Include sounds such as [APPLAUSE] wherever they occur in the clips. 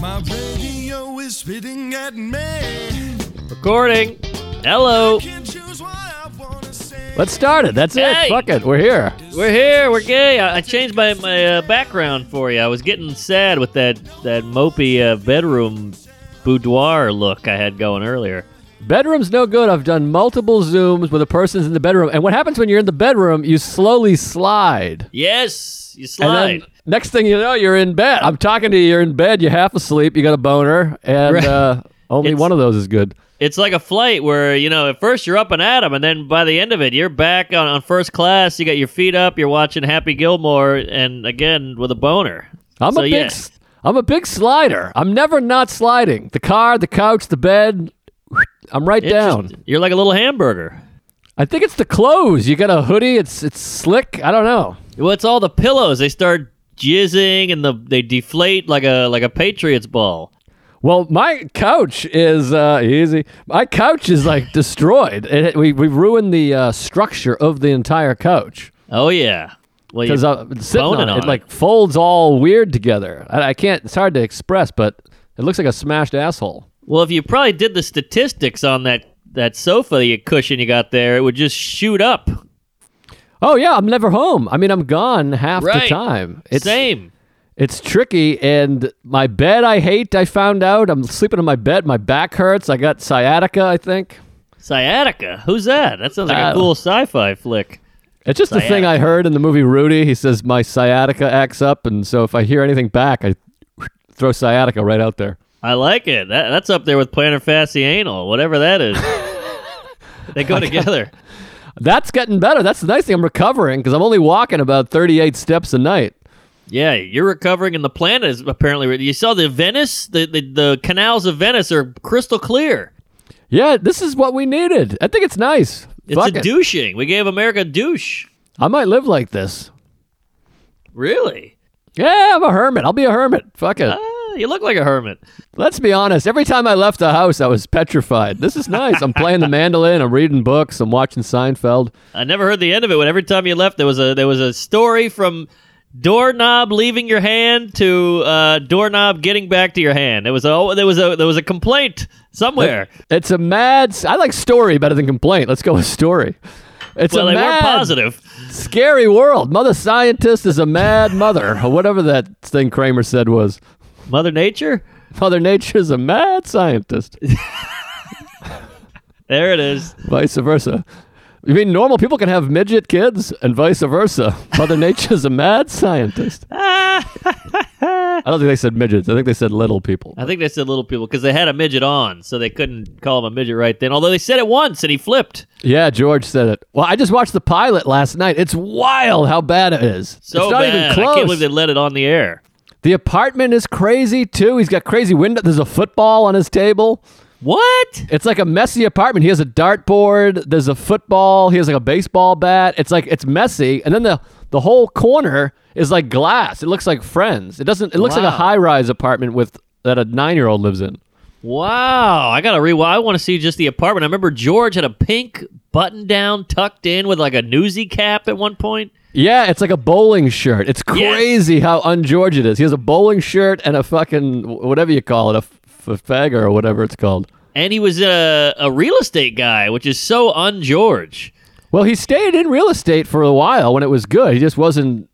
My radio is spitting at me. Recording. Hello. Can't choose what I wanna say. Let's start it. That's Hey! it. Fuck it. We're here. We're here. We're gay. I, I changed my, my uh, background for you. I was getting sad with that, that mopey uh, bedroom boudoir look I had going earlier. Bedroom's no good. I've done multiple Zooms with a person's in the bedroom. And what happens when you're in the bedroom, you slowly slide. Yes, you And slide. then next thing you know, you're in bed. I'm talking to you, you're in bed, you're half asleep, you got a boner, and Right. uh, only It's- one of those is good. It's like a flight where, you know, at first you're up and at 'em, and then by the end of it, you're back on, on first class. You got your feet up, you're watching Happy Gilmore, and again with a boner. I'm So, a big yeah. I'm a big slider. I'm never not sliding. The car, the couch, the bed. [SNIFFS] I'm right down. Interesting. You're like a little hamburger. I think it's the clothes. You got a hoodie. It's it's slick. I don't know. Well, it's all the pillows. They start jizzing and the they deflate like a like a Patriots ball. Well, my couch is uh, easy. My couch is like [LAUGHS] destroyed. It, we we ruined the uh, structure of the entire couch Oh yeah. Well, because I'm sitting on it. on It it. like folds all weird together. I, I can't. It's hard to express, but it looks like a smashed asshole. well, if you probably did the statistics on that that sofa you cushion you got there, it would just shoot up. Oh yeah, I'm never home. I mean, I'm gone half the time. It's Same. It's tricky, and my bed I hate. I found out I'm sleeping in my bed. My back hurts. I got sciatica. I think Sciatica. Who's that? That sounds like Uh, a cool sci-fi flick. it's just a thing I heard in the movie Rudy. He says my sciatica acts up, and so if I hear anything back, I throw sciatica right out there. I like it. That, that's up there with plantar fascianal, whatever that is. [LAUGHS] they go together. That's getting better. That's the nice thing. I'm recovering because I'm only walking about 38 steps a night. Yeah, you're recovering, and the planet is apparently. You saw the Venice, the, the the canals of Venice are crystal clear. Yeah, this is what we needed. I think it's nice. It's Fuck a it. douching. We gave America a douche. I might live like this. Really? Yeah, I'm a hermit. I'll be a hermit. Fuck it. Ah, you look like a hermit. Let's be honest. Every time I left the house, I was petrified. This is nice. I'm playing the mandolin. I'm reading books. I'm watching Seinfeld. I never heard the end of it. When every time you left, there was a there was a story from doorknob leaving your hand to uh, doorknob getting back to your hand. It was a there was a there was a complaint somewhere. It's a mad. I like story better than complaint. Let's go with story. It's well, a mad, positive. scary world. Mother scientist is a mad mother, or whatever that thing Kramer said was. Mother Nature. Mother Nature is a mad scientist. [LAUGHS] There it is. vice versa. You mean normal people can have midget kids and vice versa? Mother Nature is a mad scientist. [LAUGHS] I don't think they said midgets. I think they said little people. I think they said little people because they had a midget on, so they couldn't call him a midget right then. Although they said it once and he flipped. Yeah, George said it. Well, I just watched the pilot last night. It's wild how bad it is. So it's not bad. even close. I can't believe they let it on the air. The apartment is crazy too. He's got crazy window. There's a football on his table. What? It's like a messy apartment. He has a dartboard. There's a football. He has like a baseball bat. It's like it's messy, and then the the whole corner is like glass. It looks like Friends. It doesn't. It looks like a high rise apartment with that a nine year old lives in. Wow. I gotta re. I want to see just the apartment. I remember George had a pink button down tucked in with like a newsy cap at one point. Yeah, it's like a bowling shirt. It's Yes. crazy how un-George it is. He has a bowling shirt and a fucking whatever you call it, a f- fagger or whatever it's called. And he was a, a real estate guy, which is so un George. Well, he stayed in real estate for a while when it was good. He just wasn't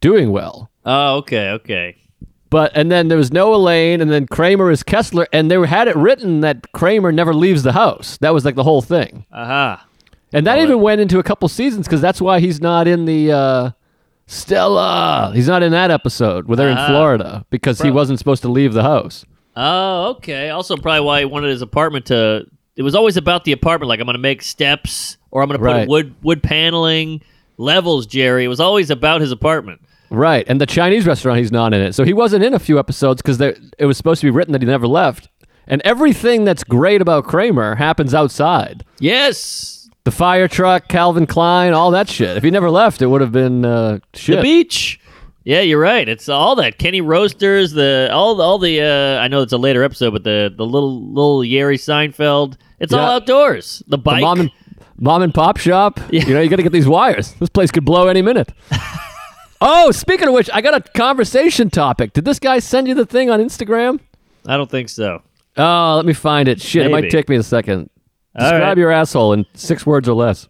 doing well. Oh, okay, okay. But and then there was no Elaine, and then Kramer is Kessler, and they had it written that Kramer never leaves the house. That was like the whole thing, Aha. and that even went into a couple seasons because that's why he's not in the uh, Stella. He's not in that episode where they're in Florida because he Bro. wasn't supposed to leave the house. Oh, okay. Also, probably why he wanted his apartment to. It was always about the apartment. Like I'm going to make steps, or I'm going to put Right. wood wood paneling levels. Jerry. It was always about his apartment. Right, and the Chinese restaurant, he's not in it. So he wasn't in a few episodes because it was supposed to be written that he never left. And everything that's great about Kramer happens outside. Yes. The fire truck, Calvin Klein, all that shit. If he never left, it would have been uh, shit. The beach. Yeah, you're right. It's all that Kenny Roasters, the all all the. Uh, I know it's a later episode, but the the little little Jerry Seinfeld. It's all outdoors. The bike. The mom and mom and pop shop. Yeah. You know, you got to get these wires. This place could blow any minute. [LAUGHS] oh, speaking of which, I got a conversation topic. Did this guy send you the thing on Instagram? I don't think so. Oh, let me find it. Shit, it might take me a second. Describe right. your asshole in six words or less.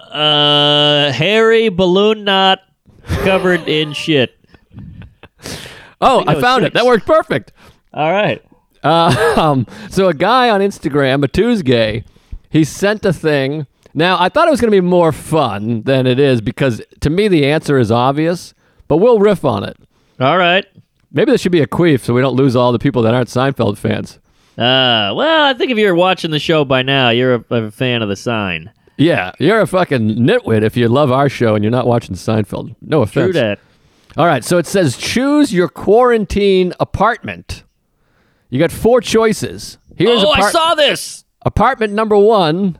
Uh, hairy balloon knot covered in shit. Oh, I, was found it. That worked perfect. All right. Uh, [LAUGHS] um, so a guy on Instagram, a Tuesday, he sent a thing. Now I thought it was going to be more fun than it is because to me the answer is obvious, but we'll riff on it. All right. Maybe this should be a queef so we don't lose all the people that aren't Seinfeld fans. Uh, well, I think if you're watching the show by now, you're a, a fan of the sign. Yeah, you're a fucking nitwit if you love our show and you're not watching Seinfeld. No offense. True that. All right, so it says choose your quarantine apartment. You got four choices. Here's oh, I saw this. apartment number one: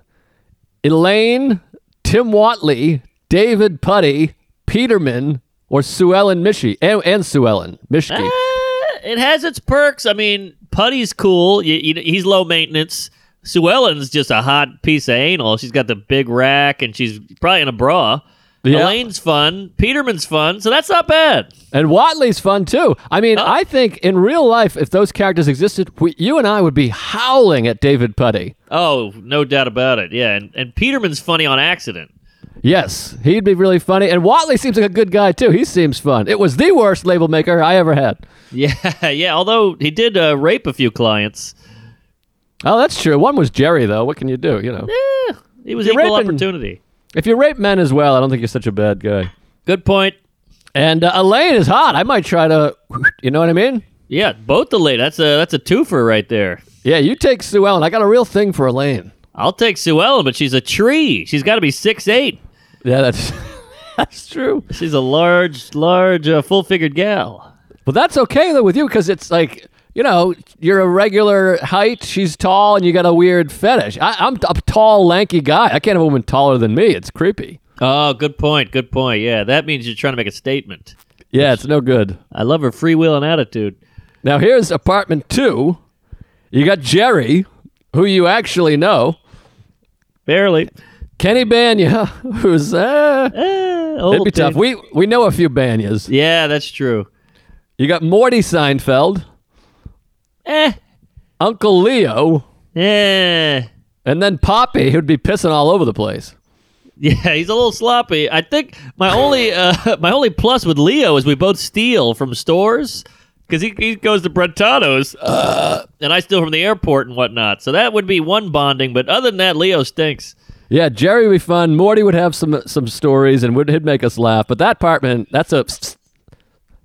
Elaine, Tim Whatley, David Puddy, Peterman, or Sue Ellen Mischke, and, and Sue Ellen Mischke. Eh, it has its perks. I mean, Puddy's cool. You, you, he's low maintenance. Sue Ellen's just a hot piece of anal. She's got the big rack, and she's probably in a bra. Yeah. Elaine's fun. Peterman's fun. So that's not bad. And Whatley's fun too. I mean, Oh. I think in real life, if those characters existed, we, you and I would be howling at David Puddy. Oh, no doubt about it. Yeah, and, and Peterman's funny on accident. Yes, he'd be really funny. And Watley seems like a good guy too. He seems fun. It was the worst label maker I ever had. Yeah, [LAUGHS] yeah. Although he did uh, rape a few clients. Oh, that's true. One was Jerry though. What can you do? You know, Eh, he was You're equal raping- opportunity. If you rape men as well, I don't think you're such a bad guy. Good point. And uh, Elaine is hot. I might try to, you know what I mean? Yeah, both Elaine. That's a that's a twofer right there. Yeah, you take Sue Ellen. I got a real thing for Elaine. I'll take Sue Ellen, but she's a tree. She's got to be six eight. Yeah, that's [LAUGHS] that's true. She's a large, large, uh, full-figured gal. But that's okay though with you because it's like you know you're a regular height. She's tall, and you got a weird fetish. I, I'm a tall, lanky guy. I can't have a woman taller than me. It's creepy. Oh, good point. Good point. Yeah, that means you're trying to make a statement. Yeah, it's no good. I love her freewheeling attitude. Now here's apartment two. You got Jerry, who you actually know. Barely. Kenny Bania, [LAUGHS] who's uh, Eh, it'd be tough. We we know a few Banias. yeah, that's true. You got Morty Seinfeld, Eh, Uncle Leo, eh. and then Poppie, who'd be pissing all over the place. Yeah, he's a little sloppy. I think my only uh, [LAUGHS] my only plus with Leo is we both steal from stores because he, he goes to Brentano's uh, and I steal from the airport and whatnot. So that would be one bonding. But other than that, Leo stinks. Yeah, Jerry would be fun. Morty would have some some stories and would he'd make us laugh. But that apartment, that's a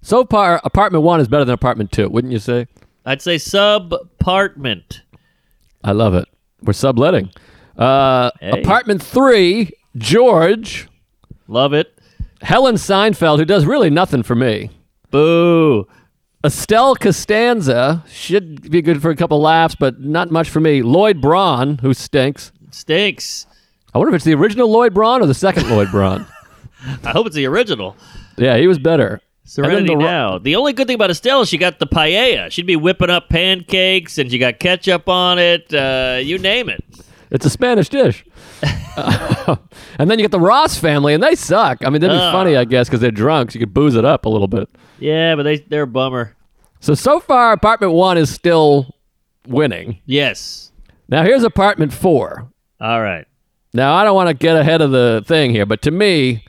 so far apartment one is better than apartment two, wouldn't you say? I'd say sub apartment. I love it. We're subletting. Uh, Hey. Apartment three, George, Love it. Helen Seinfeld, who does really nothing for me. Boo. Estelle Costanza should be good for a couple laughs, but not much for me. Lloyd Braun, who stinks. Stinks. I wonder if it's the original Lloyd Braun or the second Lloyd Braun. [LAUGHS] I hope it's the original. Yeah, he was better. Serenity the- now. The only good thing about Estelle is she got the paella. She'd be whipping up pancakes and she got ketchup on it. Uh, you name it. It's a Spanish dish. Uh, [LAUGHS] [LAUGHS] and then you get the Ross family, and they suck. I mean, they'd be Ugh. funny, I guess, because they're drunk. So you could booze it up a little bit. Yeah, but they they're a bummer. So so far, apartment one is still winning. Yes. Now here's apartment four. All right. Now I don't want to get ahead of the thing here, but to me,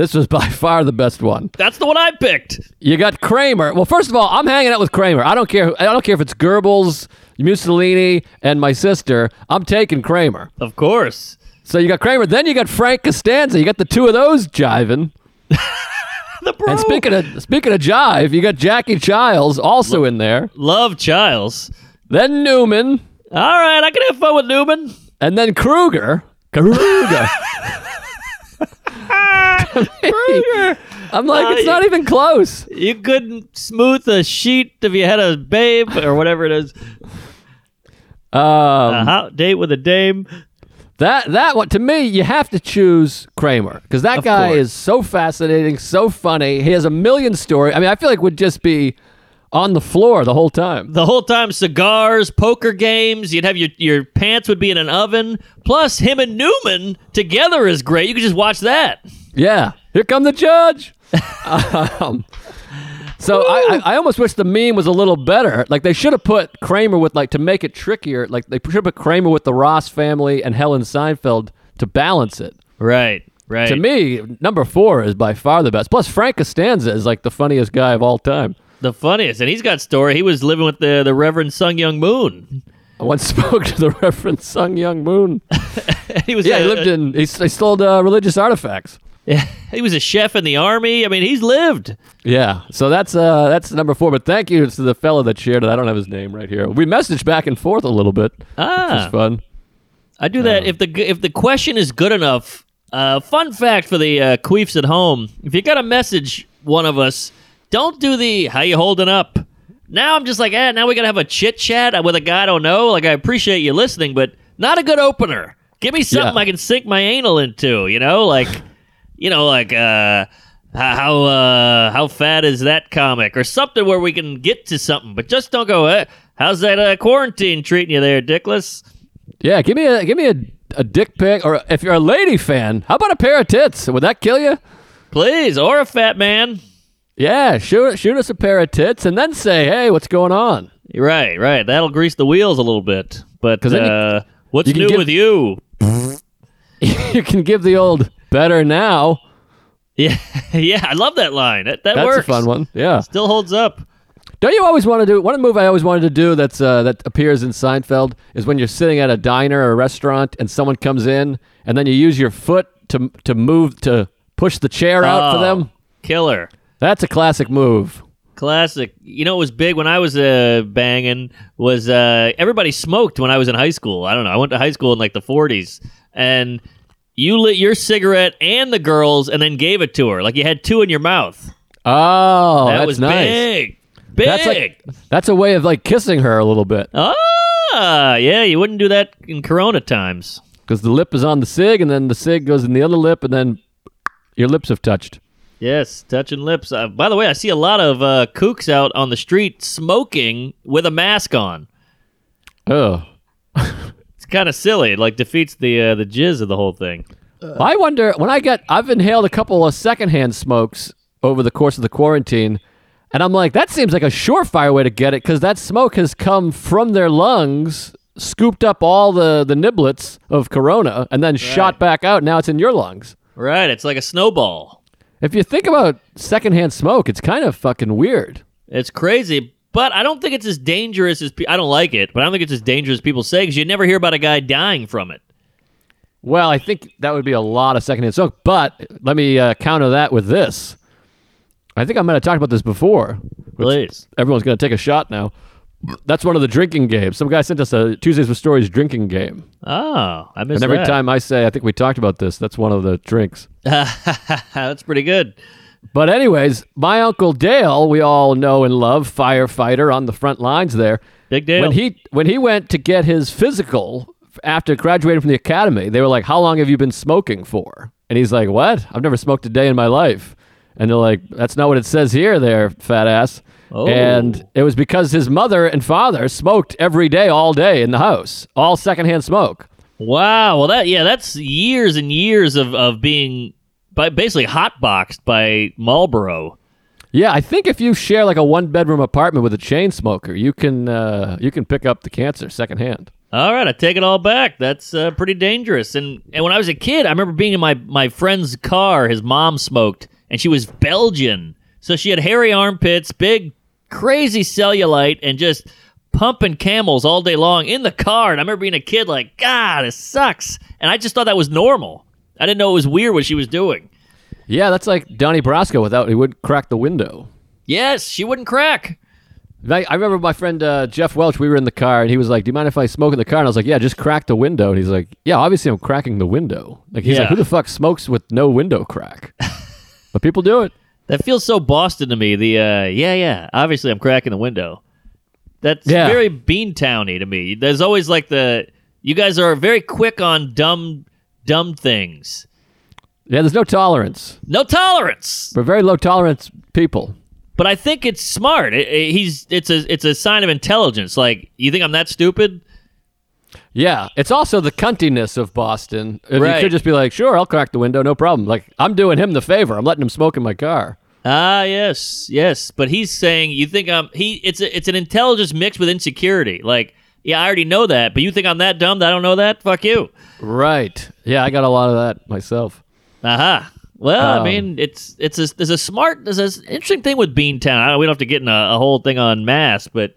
this was by [LAUGHS] far the best one. That's the one I picked. You got Kramer. Well, first of all, I'm hanging out with Kramer. I don't care. I don't care if it's Goebbels, Mussolini, and my sister. I'm taking Kramer. Of course. So you got Kramer. Then you got Frank Costanza. You got the two of those jiving. [LAUGHS] The bro. And speaking of speaking of jive, you got Jackie Chiles also in there. Love Chiles. Then Newman, All right, I can have fun with Newman. and then Kruger. [LAUGHS] Kruger. I'm like, Uh, it's not even close. You couldn't smooth a sheet if you had a babe or whatever it is. Um, A hot date with a dame. That that one to me, you have to choose Kramer because that Of guy course. is so fascinating, so funny. He has a million story. I mean, I feel like would just be on the floor the whole time. The whole time, cigars, poker games. You'd have your your pants would be in an oven. Plus, him and Newman together is great. You could just watch that. Yeah, here come the judge. [LAUGHS] um, so I, I I almost wish the meme was a little better. Like they should have put Kramer with like to make it trickier. Like they should have put Kramer with the Ross family and Helen Seinfeld to balance it. Right. Right. To me, number four is by far the best. Plus, Frank Costanza is like the funniest guy of all time. The funniest, and he's got story. He was living with the the Reverend Sun Myung Moon. I once [LAUGHS] spoke to the Reverend Sun Myung Moon. [LAUGHS] he was Yeah, a, he lived in. He, he stole uh, religious artifacts. [LAUGHS] Yeah, he was a chef in the army. I mean, he's lived. Yeah, so that's uh that's number four. But thank you to the fellow that shared it. I don't have his name right here. We messaged back and forth a little bit. Which Ah, was fun. I do that if the if the question is good enough. Uh, fun fact for the uh, queefs at home: if you got a message, one of us, don't do the "How you holding up." Now I'm just like, eh. Now we gotta have a chit chat with a guy I don't know. Like I appreciate you listening, but not a good opener. Give me something Yeah. I can sink my anal into. You know, like, you know, like uh, how uh, how fat is that comic or something where we can get to something. But just don't go. Eh, how's that uh, quarantine treating you there, Dickless? Yeah, give me a give me a, a dick pic, or if you're a lady fan, how about a pair of tits? Would that kill you? Please, or a fat man. Yeah, shoot shoot us a pair of tits, and then say, hey, what's going on? Right, right. That'll grease the wheels a little bit. But then you- uh, what's you new give- with you? [LAUGHS] you can give the old better now. [LAUGHS] Yeah, yeah. I love that line. That, that That's works. a fun one. Yeah. Still holds up. Don't you always want to do one move I always wanted to do that's uh, that appears in Seinfeld is when you're sitting at a diner or a restaurant and someone comes in and then you use your foot to to move to push the chair out for Oh, them. Killer. That's a classic move. Classic. You know it was big when I was uh, banging was uh, everybody smoked when I was in high school. I don't know. I went to high school in like the 40s, and you lit your cigarette and the girls, and then gave it to her. Like you had two in your mouth. Oh, that that's was nice. big. Big. That's like that's a way of like kissing her a little bit ah, yeah. You wouldn't do that in Corona times. because the lip is on the cig and then the cig goes in the other lip and then your lips have touched. Yes, touching lips. Uh, by the way, I see a lot of uh, kooks out on the street smoking with a mask on. Oh, [LAUGHS] It's kind of silly. It like defeats the uh, the jizz of the whole thing. I wonder when I get I've inhaled a couple of secondhand smokes over the course of the quarantine, and I'm like, that seems like a surefire way to get it because that smoke has come from their lungs, scooped up all the the niblets of corona, and then shot back out. Now it's in your lungs. Right. It's like a snowball. If you think about secondhand smoke, it's kind of fucking weird. It's crazy, but I don't think it's as dangerous as pe- I don't like it, but I don't think it's as dangerous as people say because you never hear about a guy dying from it. Well, I think that would be a lot of secondhand smoke. But let me uh, counter that with this. I think I might have talked about this before. Please. Everyone's going to take a shot now. That's one of the drinking games. Some guy sent us a Tuesdays with Stories drinking game. Oh, I missed that. And every that. time I say, I think we talked about this, that's one of the drinks. [LAUGHS] That's pretty good. But, anyways, my Uncle Dale, we all know and love, firefighter on the front lines there. Big deal. When he when he went to get his physical after graduating from the academy, they were like, "How long have you been smoking for?" And he's like, "What? I've never smoked a day in my life." And they're like, "That's not what it says here, there, fat ass." Oh. And it was because his mother and father smoked every day, all day in the house, all secondhand smoke. Wow. Well, that yeah, that's years and years of of being by basically hotboxed by Marlboro. Yeah, I think if you share like a one bedroom apartment with a chain smoker, you can uh, you can pick up the cancer secondhand. All right, I take it all back. That's uh, pretty dangerous. And and when I was a kid, I remember being in my my friend's car. His mom smoked, and she was Belgian, so she had hairy armpits, big, crazy cellulite, and just pumping camels all day long in the car. And I remember being a kid, like, God, this sucks. And I just thought that was normal. I didn't know it was weird what she was doing. Yeah, that's like Donnie Brasco without he would crack the window. Yes, she wouldn't crack. I, I remember my friend uh, Jeff Welch. We were in the car, and he was like, "Do you mind if I smoke in the car?" And I was like, "Yeah, just crack the window." And he's like, "Yeah, obviously I'm cracking the window." Like he's Yeah. like, "Who the fuck smokes with no window crack?" [LAUGHS] but people do it. That feels so Boston to me. The uh, yeah, yeah. Obviously, I'm cracking the window. That's Yeah. very Beantowny to me. There's always like the you guys are very quick on dumb, dumb things. Yeah, there's no tolerance. No tolerance. We're very low tolerance people. But I think it's smart. It- it- he's it's a it's a sign of intelligence. Like you think I'm that stupid? Yeah, it's also the cuntiness of Boston. If Right. you could just be like, sure, I'll crack the window, no problem. Like, I'm doing him the favor. I'm letting him smoke in my car. Ah, yes, yes. But he's saying you think I'm he. It's a, it's an intelligence mixed with insecurity. Like, yeah, I already know that, but you think I'm that dumb that I don't know that? Fuck you. Right. Yeah, I got a lot of that myself. Aha. Well, I Um, mean, it's it's a there's a smart there's an interesting thing with Beantown. I don't, we don't have to get in a, a whole thing on mass, but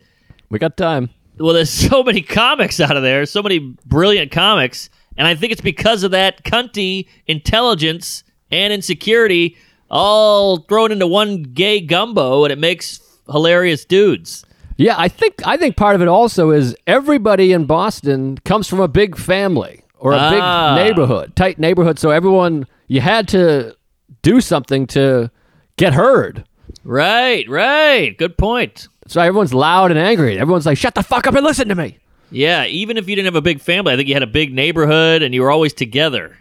We got time. well, there's [LAUGHS] so many comics out of there, so many brilliant comics, and I think it's because of that cunty intelligence and insecurity all thrown into one gay gumbo, and it makes hilarious dudes. Yeah, I think I think part of it also is everybody in Boston comes from a big family or a Ah. big neighborhood, tight neighborhood. So everyone you had to do something to get heard. Right, right. Good point. So everyone's loud and angry. Everyone's like, "Shut the fuck up and listen to me." Yeah, even if you didn't have a big family, I think you had a big neighborhood and you were always together.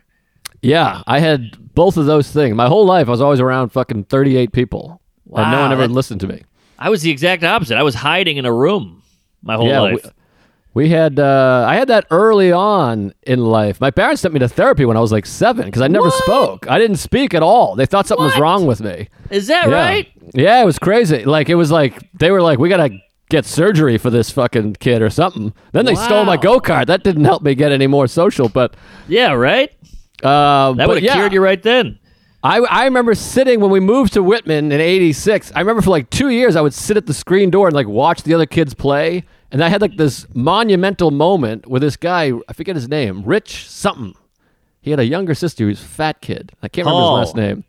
Yeah, I had both of those things. My whole life, I was always around fucking 38 people. and no one ever that- listened to me. I was the exact opposite. I was hiding in a room my whole yeah, life. We, we had, uh, I had that early on in life. My parents sent me to therapy when I was like seven because I never What? spoke. I didn't speak at all. They thought something was wrong with me. Is that yeah. right? Yeah, it was crazy. Like, it was like, they were like, we got to get surgery for this fucking kid or something. Then they stole my go kart. That didn't help me get any more social, but. Yeah, right? Uh, That would have yeah. cured you right then. I, I remember sitting when we moved to Whitman in 86. I remember for like two years, I would sit at the screen door and like watch the other kids play. And I had like this monumental moment with this guy, I forget his name, Rich something. He had a younger sister who's a fat kid. I can't remember his last name.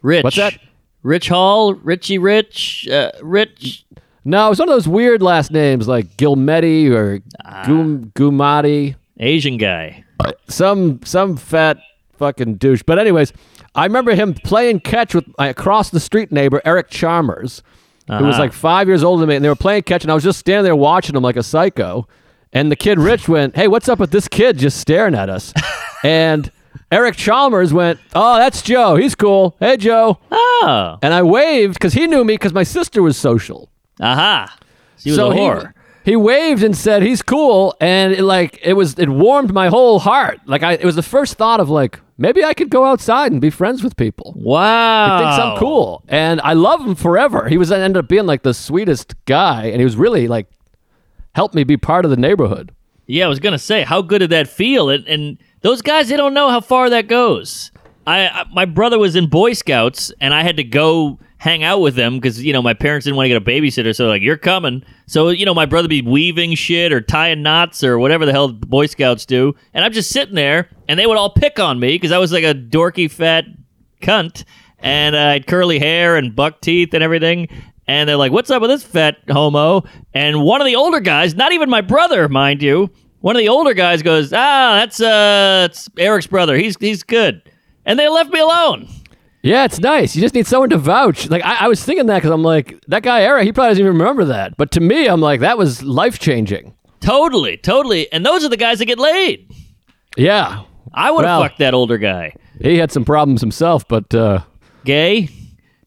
Rich. What's that? Rich Hall, Richie Rich, uh, Rich. No, it was one of those weird last names like Gilmetti or Gum, Gumati. Asian guy. Some some fat fucking douche. But anyways, I remember him playing catch with my across the street neighbor Eric Chalmers, who was Uh-huh. like five years older than me, and they were playing catch, and I was just standing there watching him like a psycho. And the kid Rich went, "Hey, what's up with this kid just staring at us?" [LAUGHS] and Eric Chalmers went, "Oh, that's Joe. He's cool. Hey, Joe." Oh. And I waved because he knew me because my sister was social. Aha. She was so a whore. He waved and said he's cool, and it, like it was, it warmed my whole heart. Like I, it was the first thought of like maybe I could go outside and be friends with people. Wow. He thinks I'm cool, and I love him forever. He was ended up being like the sweetest guy, and he was really like helped me be part of the neighborhood. Yeah, I was gonna say, how good did that feel? And, and those guys, they don't know how far that goes. I, I my brother was in Boy Scouts, and I had to go hang out with them because you know my parents didn't want to get a babysitter, so like you're coming. So you know my brother be weaving shit or tying knots or whatever the hell Boy Scouts do, and I'm just sitting there, and they would all pick on me because I was like a dorky fat cunt, and uh, I had curly hair and buck teeth and everything. And they're like, "What's up with this fat homo?" And one of the older guys, not even my brother, mind you, one of the older guys goes, "Ah, that's uh, it's Eric's brother. He's he's good." And they left me alone. Yeah, it's nice. You just need someone to vouch. Like I, I was thinking that because I'm like that guy Eric. He probably doesn't even remember that. But to me, I'm like that was life changing. Totally, totally. And those are the guys that get laid. Yeah, I would have Well- fucked that older guy. he had some problems himself, but. uh Gay.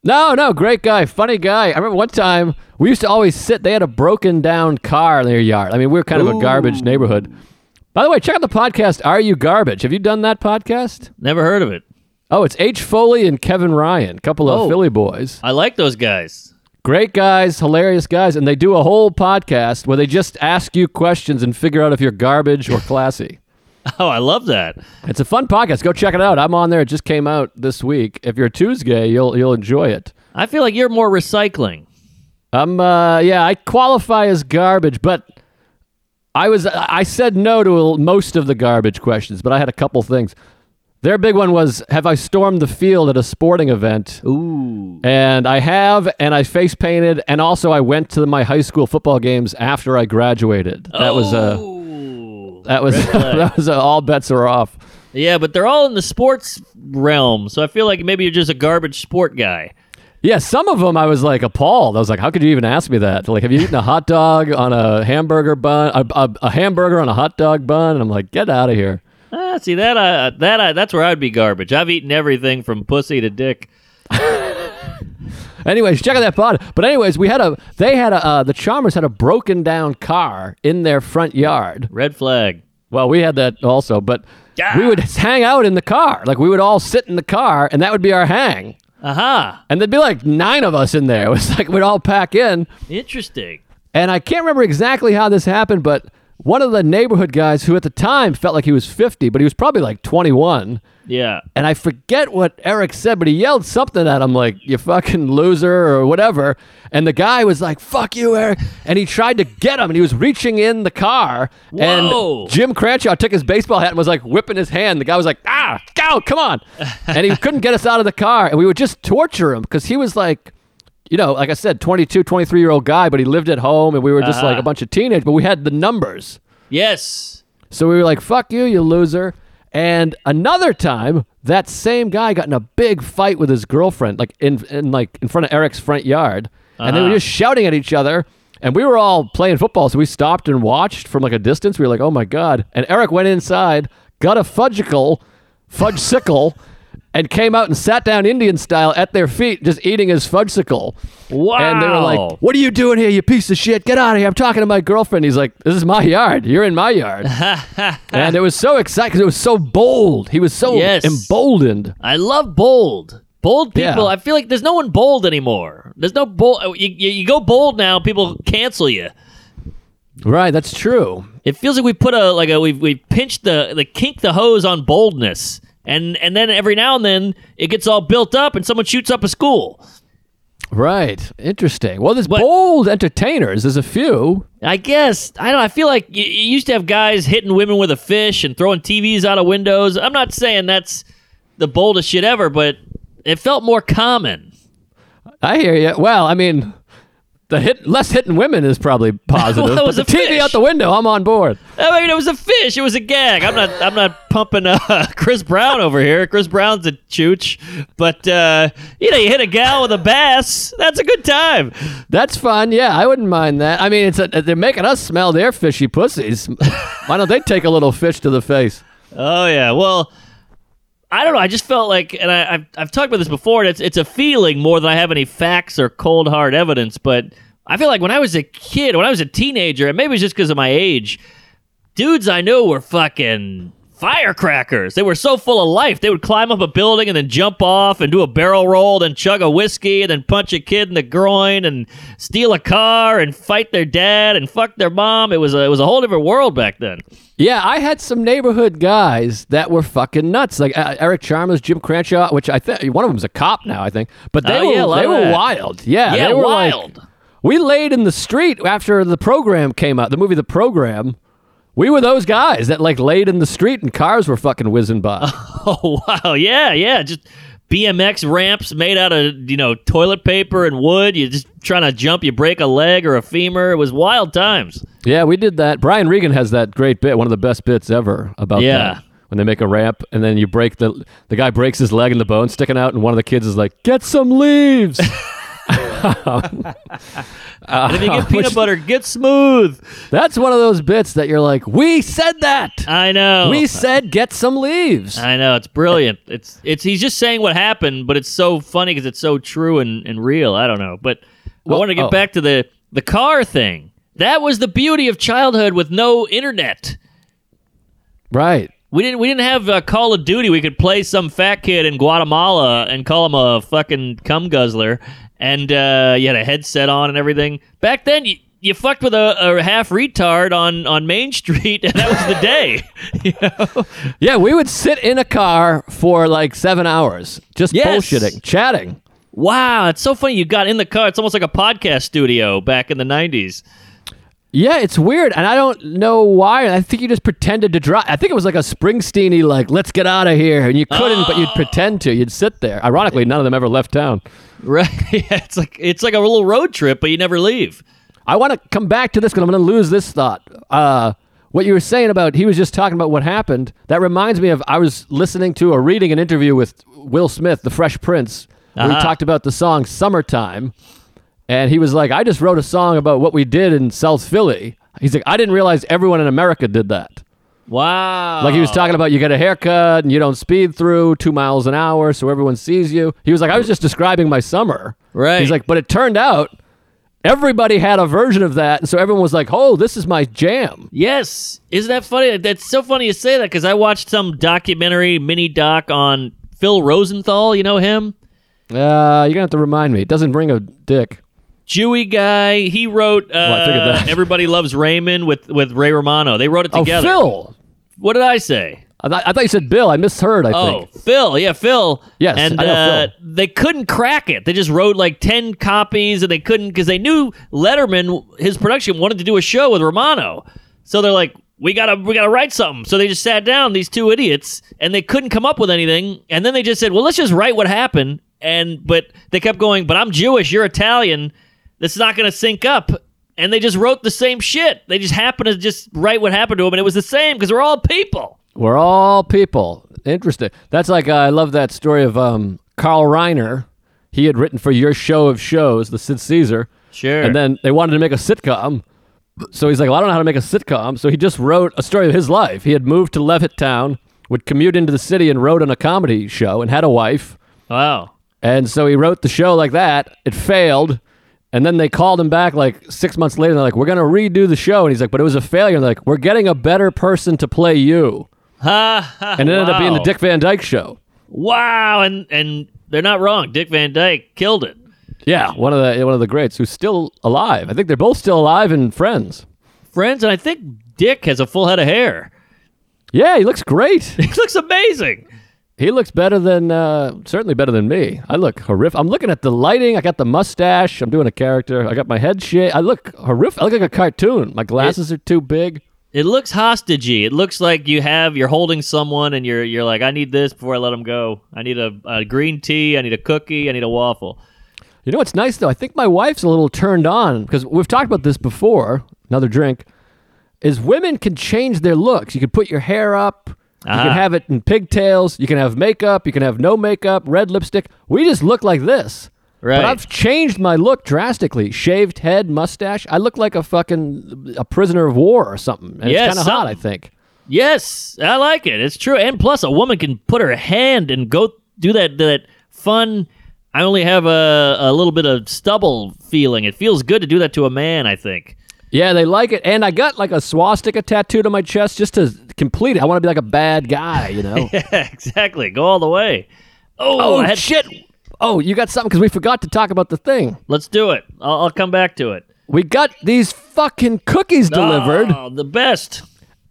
No, no, great guy, funny guy. I remember one time we used to always sit. They had a broken down car in their yard. I mean, we were kind of a garbage neighborhood. By the way, check out the podcast. Are you garbage? Have you done that podcast? Never heard of it. Oh, it's H Foley and Kevin Ryan, couple of Oh. Philly boys. I like those guys. Great guys, hilarious guys, and they do a whole podcast where they just ask you questions and figure out if you're garbage or classy. [LAUGHS] Oh, I love that. It's a fun podcast. Go check it out. I'm on there. It just came out this week. If you're Tuesday, you'll you'll enjoy it. I feel like you're more recycling. I'm uh yeah, I qualify as garbage, but I was I said no to most of the garbage questions, but I had a couple things. Their big one was have I stormed the field at a sporting event? Ooh. And I have and I face painted and also I went to my high school football games after I graduated. That was uh Ooh. that was [LAUGHS] that was uh, all bets are off. Yeah, but they're all in the sports realm, so I feel like maybe you're just a garbage sport guy. Yeah, some of them I was like appalled. I was like, "How could you even ask me that?" Like, have you eaten a hot dog on a hamburger bun, a, a, a hamburger on a hot dog bun? And I'm like, "Get out of here." Ah, see that I that I that's where I'd be garbage. I've eaten everything from pussy to dick. [LAUGHS] Anyways, check out that pod. But anyways, we had a they had a uh, the Chalmers had a broken down car in their front yard. Red flag. Well, we had that also, but Yeah. we would hang out in the car. Like we would all sit in the car, and that would be our hang. Aha. And there'd be like nine of us in there. [LAUGHS] It was like we'd all pack in. Interesting. And I can't remember exactly how this happened, but one of the neighborhood guys who at the time felt like he was 50, but he was probably like 21. Yeah. And I forget what Eric said, but he yelled something at him like, you fucking loser or whatever. And the guy was like, fuck you, Eric. And he tried to get him and he was reaching in the car. Whoa. And Jim Cranshaw took his baseball hat and was like whipping his hand. The guy was like, ah, go, come on. and he [LAUGHS] couldn't get us out of the car. And we would just torture him because he was like, you know, like I said, 22, 23 year old guy, but he lived at home and we were just Uh-huh. like a bunch of teenagers, but we had the numbers. Yes. So we were like, fuck you, you loser. And another time, that same guy got in a big fight with his girlfriend, like in, in like in front of Eric's front yard. And they were Uh-huh. just shouting at each other. And we were all playing football, so we stopped and watched from like a distance. We were like, oh my God. And Eric went inside, got a fudgicle, fudge sickle, and came out and sat down Indian style at their feet, just eating his fudgesicle. Wow. And they were like, "What are you doing here, you piece of shit? Get out of here! I'm talking to my girlfriend." He's like, "This is my yard. You're in my yard." [LAUGHS] and it was so exciting because it was so bold. He was so Yes. emboldened. I love bold. Bold Yeah. people. I feel like there's no one bold anymore. There's no bold. Uh, you, you, you go bold now, people cancel you. Right, that's true. It feels like we put a like a we we pinched the the kink the hose on boldness, and and then every now and then it gets all built up, and someone shoots up a school. Right, interesting. Well, there's What- bold entertainers. There's a few. I guess I don't. I feel like you, you used to have guys hitting women with a fish and throwing TVs out of windows. I'm not saying that's the boldest shit ever, but it felt more common. I hear you. Well, I mean, the hit less hitting women is probably [LAUGHS] positive. Well, was the a TV fish. out the window, I'm on board. I mean, it was a fish. It was a gag. I'm not. I'm not pumping uh, [LAUGHS] Chris Brown over here. Chris Brown's a chooch, but uh, you know, you hit a gal with a bass. That's a good time. That's fun. Yeah, I wouldn't mind that. I mean, it's a, they're making us smell their fishy pussies. Why don't they take a little fish to the face? Oh yeah. Well, I don't know. I just felt like, and I, I've I've talked about this before. It's it's a feeling more than I have any facts or cold hard evidence. But I feel like when I was a kid, when I was a teenager, and maybe it's just because of my age, dudes I knew were fucking firecrackers. They were so full of life. They would climb up a building and then jump off and do a barrel roll, then chug a whiskey, and then punch a kid in the groin and steal a car and fight their dad and fuck their mom. It was a, it was a whole different world back then. Yeah, I had some neighborhood guys that were fucking nuts, like uh, Eric Chalmers, Jim Cranshaw, which I think one of them's a cop now, I think. But they oh, were yeah, they were that. wild. Yeah, Yeah, they were like- wild. we laid in the street after the program came out, the movie The Program. We were those guys that like laid in the street and cars were fucking whizzing by. [LAUGHS] Oh wow, yeah, yeah, just BMX ramps made out of you know toilet paper and wood. You just trying to jump, you break a leg or a femur. It was wild times. yeah, we did that. Brian Regan has that great bit, one of the best bits ever about Yeah. that. When they make a ramp and then you break the the guy breaks his leg and the bone sticking out and one of the kids is like, "Get some leaves." [LAUGHS] And if you get [LAUGHS] peanut which- butter, get smooth. That's one of those bits that you're like, "We said that." I know. We said get some leaves. I know it's brilliant. It's it's he's just saying what happened, but it's so funny because it's so true and, and real. I don't know, but Well, I want to get oh. back to the the car thing. That was the beauty of childhood with no internet. Right. We didn't. We didn't have uh, Call of Duty. We could play some fat kid in Guatemala and call him a fucking cum guzzler, and uh, you had a headset on and everything. Back then, you, you fucked with a, a half retard on, on Main Street, [LAUGHS] and that was the day. you [LAUGHS] know? [LAUGHS] Yeah, we would sit in a car for like seven hours, just Yes. bullshitting, chatting. Wow, it's so funny. You got in the car. It's almost like a podcast studio back in the '90s. Yeah, it's weird, and I don't know why. I think you just pretended to drive. I think it was like a Springsteeny, like "Let's get out of here," and you couldn't, but you'd pretend to. You'd sit there. Ironically, none of them ever left town. Right? [LAUGHS] yeah, it's like it's like a little road trip, but you never leave. I want to come back to this because I'm going to lose this thought. Uh, what you were saying about he was just talking about what happened. That reminds me of I was listening to or reading an interview with Will Smith, the Fresh Prince, where he Uh-huh. talked about the song "Summertime," and he was like, "I just wrote a song about what we did in South Philly." He's like, "I didn't realize everyone in America did that." Wow. Like he was talking about you get a haircut and you don't speed through two miles an hour so everyone sees you. He was like, I was just describing my summer. Right. He's like, but it turned out everybody had a version of that. And so everyone was like, oh, this is my jam. Yes. Isn't that funny? That's so funny you say that because I watched some documentary mini doc on Phil Rosenthal. You know him? Uh, you're going to have to remind me. It doesn't ring a dick. Jewy guy. He wrote uh, I. Everybody Loves Raymond with, with Ray Romano. They wrote it together. Oh, together. Phil. What did I say? I, th- I thought you said Bill. I misheard, I Oh, think. Phil. Yeah, Phil. Yes, And I know uh, Phil. they couldn't crack it. They just wrote like 10 copies and they couldn't because they knew Letterman, his production, wanted to do a show with Romano. So they're like, we gotta we gotta write something. So they just sat down, these two idiots, and they couldn't come up with anything. And then they just said, Well, let's just write what happened. And but they kept going, But I'm Jewish, you're Italian. That's not gonna sync up. And they just wrote the same shit. They just happened to just write what happened to them, and it was the same because we're all people. We're all people. Interesting. That's like, uh, I love that story of um, Carl Reiner. He had written for your show of shows, the Sid Caesar. Sure. And then they wanted to make a sitcom. So he's like, well, I don't know how to make a sitcom. So he just wrote a story of his life. He had moved to Levittown, would commute into the city and wrote on a comedy show and had a wife. Wow. And so he wrote the show like that. It failed. And then they called him back like six months later. And they're like, we're going to redo the show. And he's like, but it was a failure. And they're like, we're getting a better person to play you. [LAUGHS] And it ended up being the. Dick Van Dyke show. Wow, and and they're not wrong. Dick Van Dyke killed it. Yeah, one of the one of the greats who's still alive. I think they're both still alive and friends. Friends, and I think Dick has a full head of hair. Yeah, he looks great. [LAUGHS] He looks amazing. He looks better than uh, certainly better than me. I look horrific. I'm looking at the lighting. I got the mustache. I'm doing a character. I got my head shaved. I look horrific. I look like a cartoon. My glasses are too big. It looks hostagey. It looks like you have you're holding someone and you're you're like, I need this before I let him go. I need a, a green tea. I need a cookie. I need a waffle. You know what's nice though? I think my wife's a little turned on because we've talked about this before. Another drink is women can change their looks. You can put your hair up. You Ah. can have it in pigtails. You can have makeup. You can have no makeup, red lipstick. We just look like this. Right. But I've changed my look drastically. Shaved head, mustache. I look like a fucking a prisoner of war or something. And Yeah, it's kind of hot, I think. Yes, I like it. It's true. And plus, a woman can put her hand and go do that that fun. I only have a, a little bit of stubble feeling. It feels good to do that to a man. I think. Yeah, they like it. And I got like a swastika tattooed on my chest just to complete it. I want to be like a bad guy, you know? [LAUGHS] Yeah, exactly. Go all the way. Oh, oh, had- shit. Oh, you got something because we forgot to talk about the thing. Let's do it. I'll, I'll come back to it. We got these fucking cookies delivered. Oh, the best.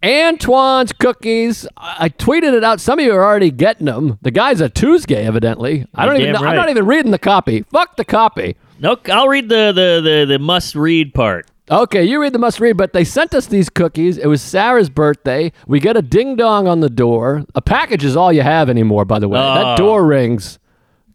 Antoine's cookies. I I tweeted it out. Some of you are already getting them. The guy's a Tuesday, evidently. I don't You're even. Know, damn I'm not even reading the copy. Fuck the copy. No, I'll read the the the, the must read part. Okay, you read the must read, but they sent us these cookies. It was Sarah's birthday. We get a ding dong on the door. A package is all you have anymore, by the way. Oh. That door rings.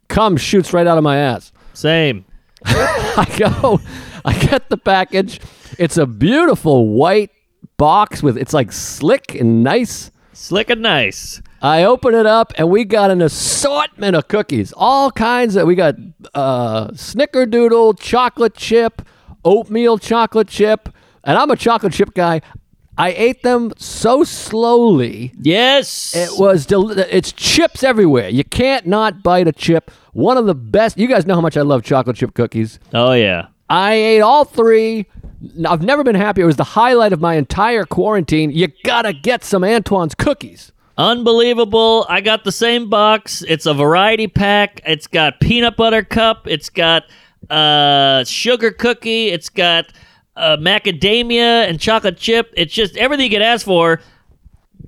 Come shoots right out of my ass. Same. [LAUGHS] I go, I get the package. It's a beautiful white box with it's like slick and nice. Slick and nice. I open it up and we got an assortment of cookies, all kinds of. We got uh, snickerdoodle, chocolate chip, oatmeal chocolate chip, and I'm a chocolate chip guy. I ate them so slowly. Yes. It was del- it's chips everywhere. You can't not bite a chip. One of the best. You guys know how much I love chocolate chip cookies. oh yeah. I ate all three. I've never been happier. It was the highlight of my entire quarantine. You gotta get some Antoine's cookies. Unbelievable. I got the same box. It's a variety pack. It's got peanut butter cup. It's got uh, sugar cookie. It's got uh, macadamia and chocolate chip. It's just everything you could ask for.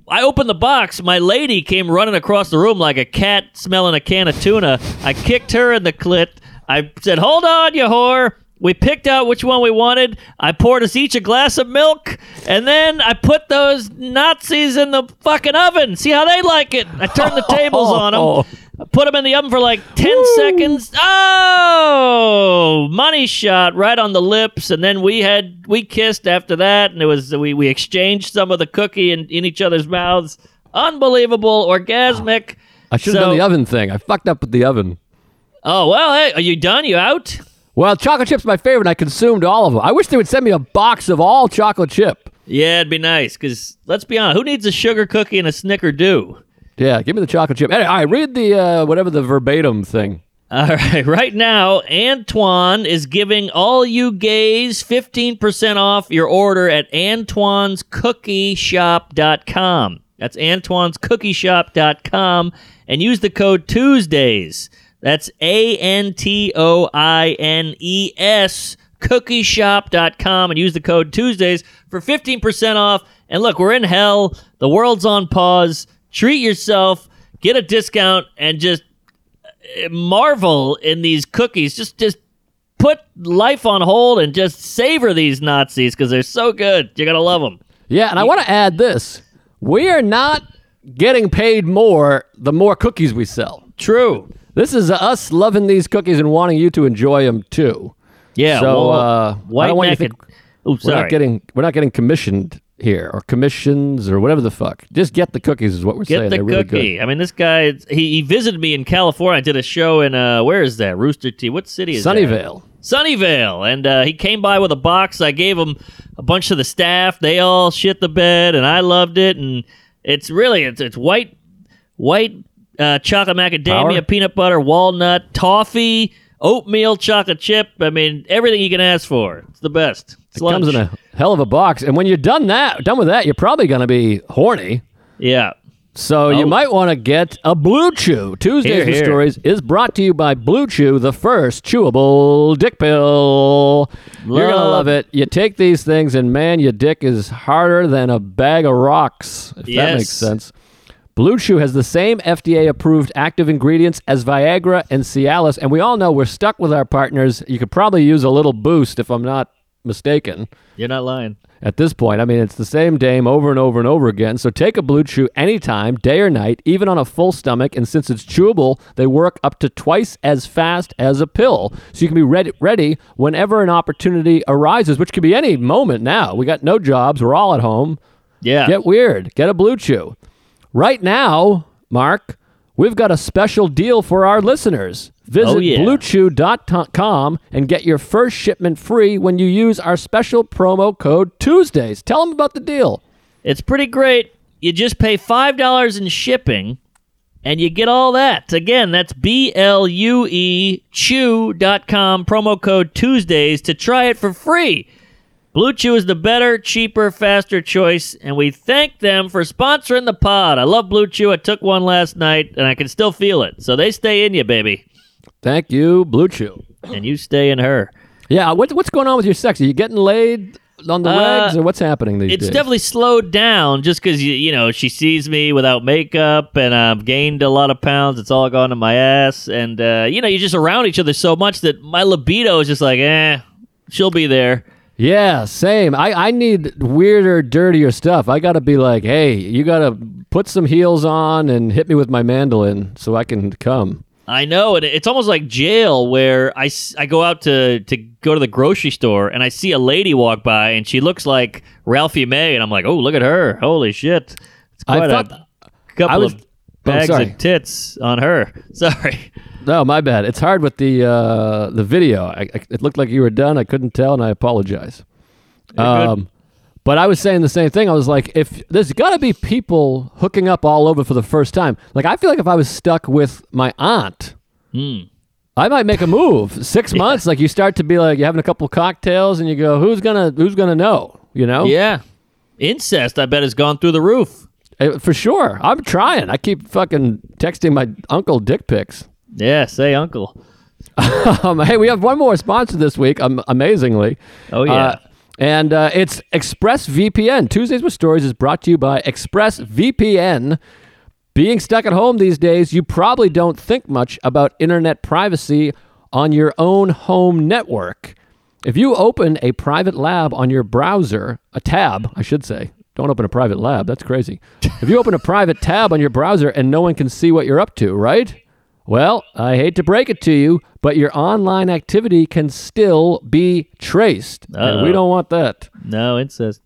I opened the box. My lady came running across the room like a cat smelling a can of tuna. I kicked her in the clit. I said, Hold on, you whore. We picked out which one we wanted. I poured us each a glass of milk, and then I put those Nazis in the fucking oven. See how they like it. I turned the tables on them. [LAUGHS] Put them in the oven for like 10 seconds. Oh, money shot right on the lips. And then we had, we kissed after that. And it was, we, we exchanged some of the cookie in, in each other's mouths. Unbelievable, orgasmic. I should have So- done the oven thing. I fucked up with the oven. Oh well, hey, are you done? You out? Well, chocolate chip's my favorite. and I consumed all of them. I wish they would send me a box of all chocolate chip. Yeah, it'd be nice. Cause let's be honest, who needs a sugar cookie and a Snickerdo? Yeah, give me the chocolate chip. Anyway, right, read the uh, whatever the verbatim thing. All right, [LAUGHS] right now, Antoine is giving all you gays 15% off your order at Antoine'sCookieShop.com. That's Antoine'sCookieShop.com and use the code Tuesdays. That's A N T O I N E S cookieshop.com and use the code Tuesdays for 15% off. And look, we're in hell. The world's on pause. Treat yourself, get a discount, and just marvel in these cookies. Just just put life on hold and just savor these Nazis because they're so good. You're gonna love them. Yeah, and I want to add this: we are not getting paid more the more cookies we sell. True. This is us loving these cookies and wanting you to enjoy them too. Yeah. So well, uh, I white don't want you to think Oh, we're sorry. not getting we're not getting commissioned here or commissions or whatever the fuck. Just get the cookies is what we're Get saying. the They're really cookie. good. I mean, this guy he, he visited me in California. I did a show in uh, where is that? Rooster Teeth. What city is that? Sunnyvale. Sunnyvale, and uh, he came by with a box. I gave him a bunch of the staff. They all shit the bed, and I loved it. And it's really it's it's white white uh, chocolate macadamia, Power? peanut butter, walnut, toffee, oatmeal, chocolate chip. I mean, everything you can ask for. It's the best. It comes in a hell of a box, and when you're done that, done with that, you're probably going to be horny. yeah. So you Oh. might want to get a Blue Chew. Tuesdays with. Stories is brought to you by Blue Chew, the first chewable dick pill. You're gonna Love- love it. You take these things, and man, your dick is harder than a bag of rocks. If that makes sense. Blue Chew has the same FDA-approved active ingredients as Viagra and Cialis, and we all know we're stuck with our partners. You could probably use a little boost, if I'm not mistaken You're not lying. at this point. I mean, it's the same dame over and over and over again. So take a Blue Chew anytime, day or night, even on a full stomach. And since it's chewable, they work up to twice as fast as a pill. So you can be ready, ready whenever an opportunity arises, which could be any moment now. We got no jobs. We're all at home. Yeah. Get weird. Get a Blue Chew. Right now, Mark, we've got a special deal for our listeners. Visit Oh, yeah. bluechew.com and get your first shipment free when you use our special promo code Tuesdays. Tell them about the deal. It's pretty great. You just pay five dollars in shipping, and you get all that. Again, that's B L U E Chew.com promo code Tuesdays to try it for free. Blue Chew is the better, cheaper, faster choice, and we thank them for sponsoring the pod. I love Blue Chew. I took one last night, and I can still feel it. So they stay in you, baby, Thank you, Blue Chew. and you stay in her. Yeah, what, what's going on with your sex? Are you getting laid on the Uh, regs, or what's happening these It's days? It's definitely slowed down just because you you know she sees me without makeup and I've gained a lot of pounds. It's all gone to my ass, and uh, you know you're just around each other so much that my libido is just like, eh, she'll be there. Yeah, same. I, I need weirder, dirtier stuff. I got to be like, hey, you got to put some heels on and hit me with my mandolin so I can come. I know, and it's almost like jail where I, I go out to, to go to the grocery store and I see a lady walk by and she looks like Ralphie May, and I'm like, oh, look at her. Holy shit. It's I thought- a couple I was- of bags sorry. of tits on her. [LAUGHS] Sorry. No, my bad. It's hard with the uh, the video. I, I, it looked like you were done. I couldn't tell, and I apologize. Um, but I was saying the same thing. I was like, if there's got to be people hooking up all over for the first time. Like, I feel like if I was stuck with my aunt, Hmm. I might make a move. Six [LAUGHS] months, like you start to be like, you're having a couple cocktails, and you go, who's gonna who's gonna know? You know? Yeah. Incest, I bet, has gone through the roof. Eh, for sure. I'm trying. I keep fucking texting my uncle dick pics. Yeah, say uncle. [LAUGHS] Um, hey, we have one more sponsor this week, um, amazingly. Oh, yeah. Uh, and uh, it's ExpressVPN. Tuesdays with Stories is brought to you by ExpressVPN. Being stuck at home these days, you probably don't think much about internet privacy on your own home network. If you open a private lab on your browser, a tab, I should say, don't open a private lab, that's crazy. if you open a private tab on your browser and no one can see what you're up to, right? Well, I hate to break it to you, but your online activity can still be traced. And we don't want that. no, incest.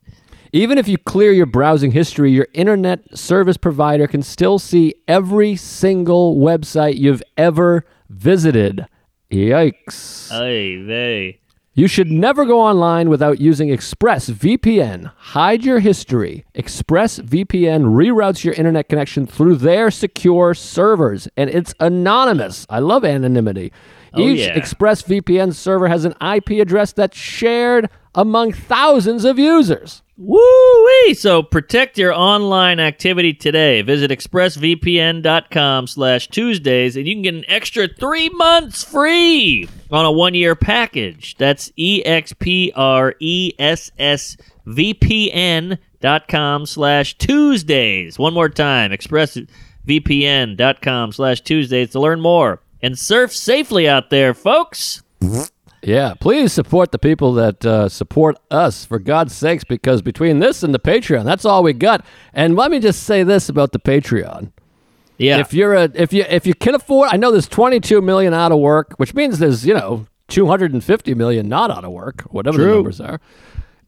Even if you clear your browsing history, your internet service provider can still see every single website you've ever visited. Yikes. Ay, vey. You should never go online without using ExpressVPN. Hide your history. ExpressVPN reroutes your internet connection through their secure servers, and it's anonymous. I love anonymity. Oh, Each yeah. ExpressVPN server has an IP address that's shared among thousands of users. Woo-wee! So protect your online activity today. Visit expressvpn.com slash Tuesdays and you can get an extra three months free on a one-year package. That's E-X-P-R-E-S-S-V-P-N dot com slash Tuesdays. One more time, expressvpn.com slash Tuesdays to learn more. And surf safely out there, folks. Yeah, please support the people that uh, support us, for God's sakes, because between this and the Patreon, that's all we got. And let me just say this about the Patreon. Yeah. If you're a if you if you can afford, I know there's 22 million out of work, which means there's you know 250 million not out of work, whatever the numbers are.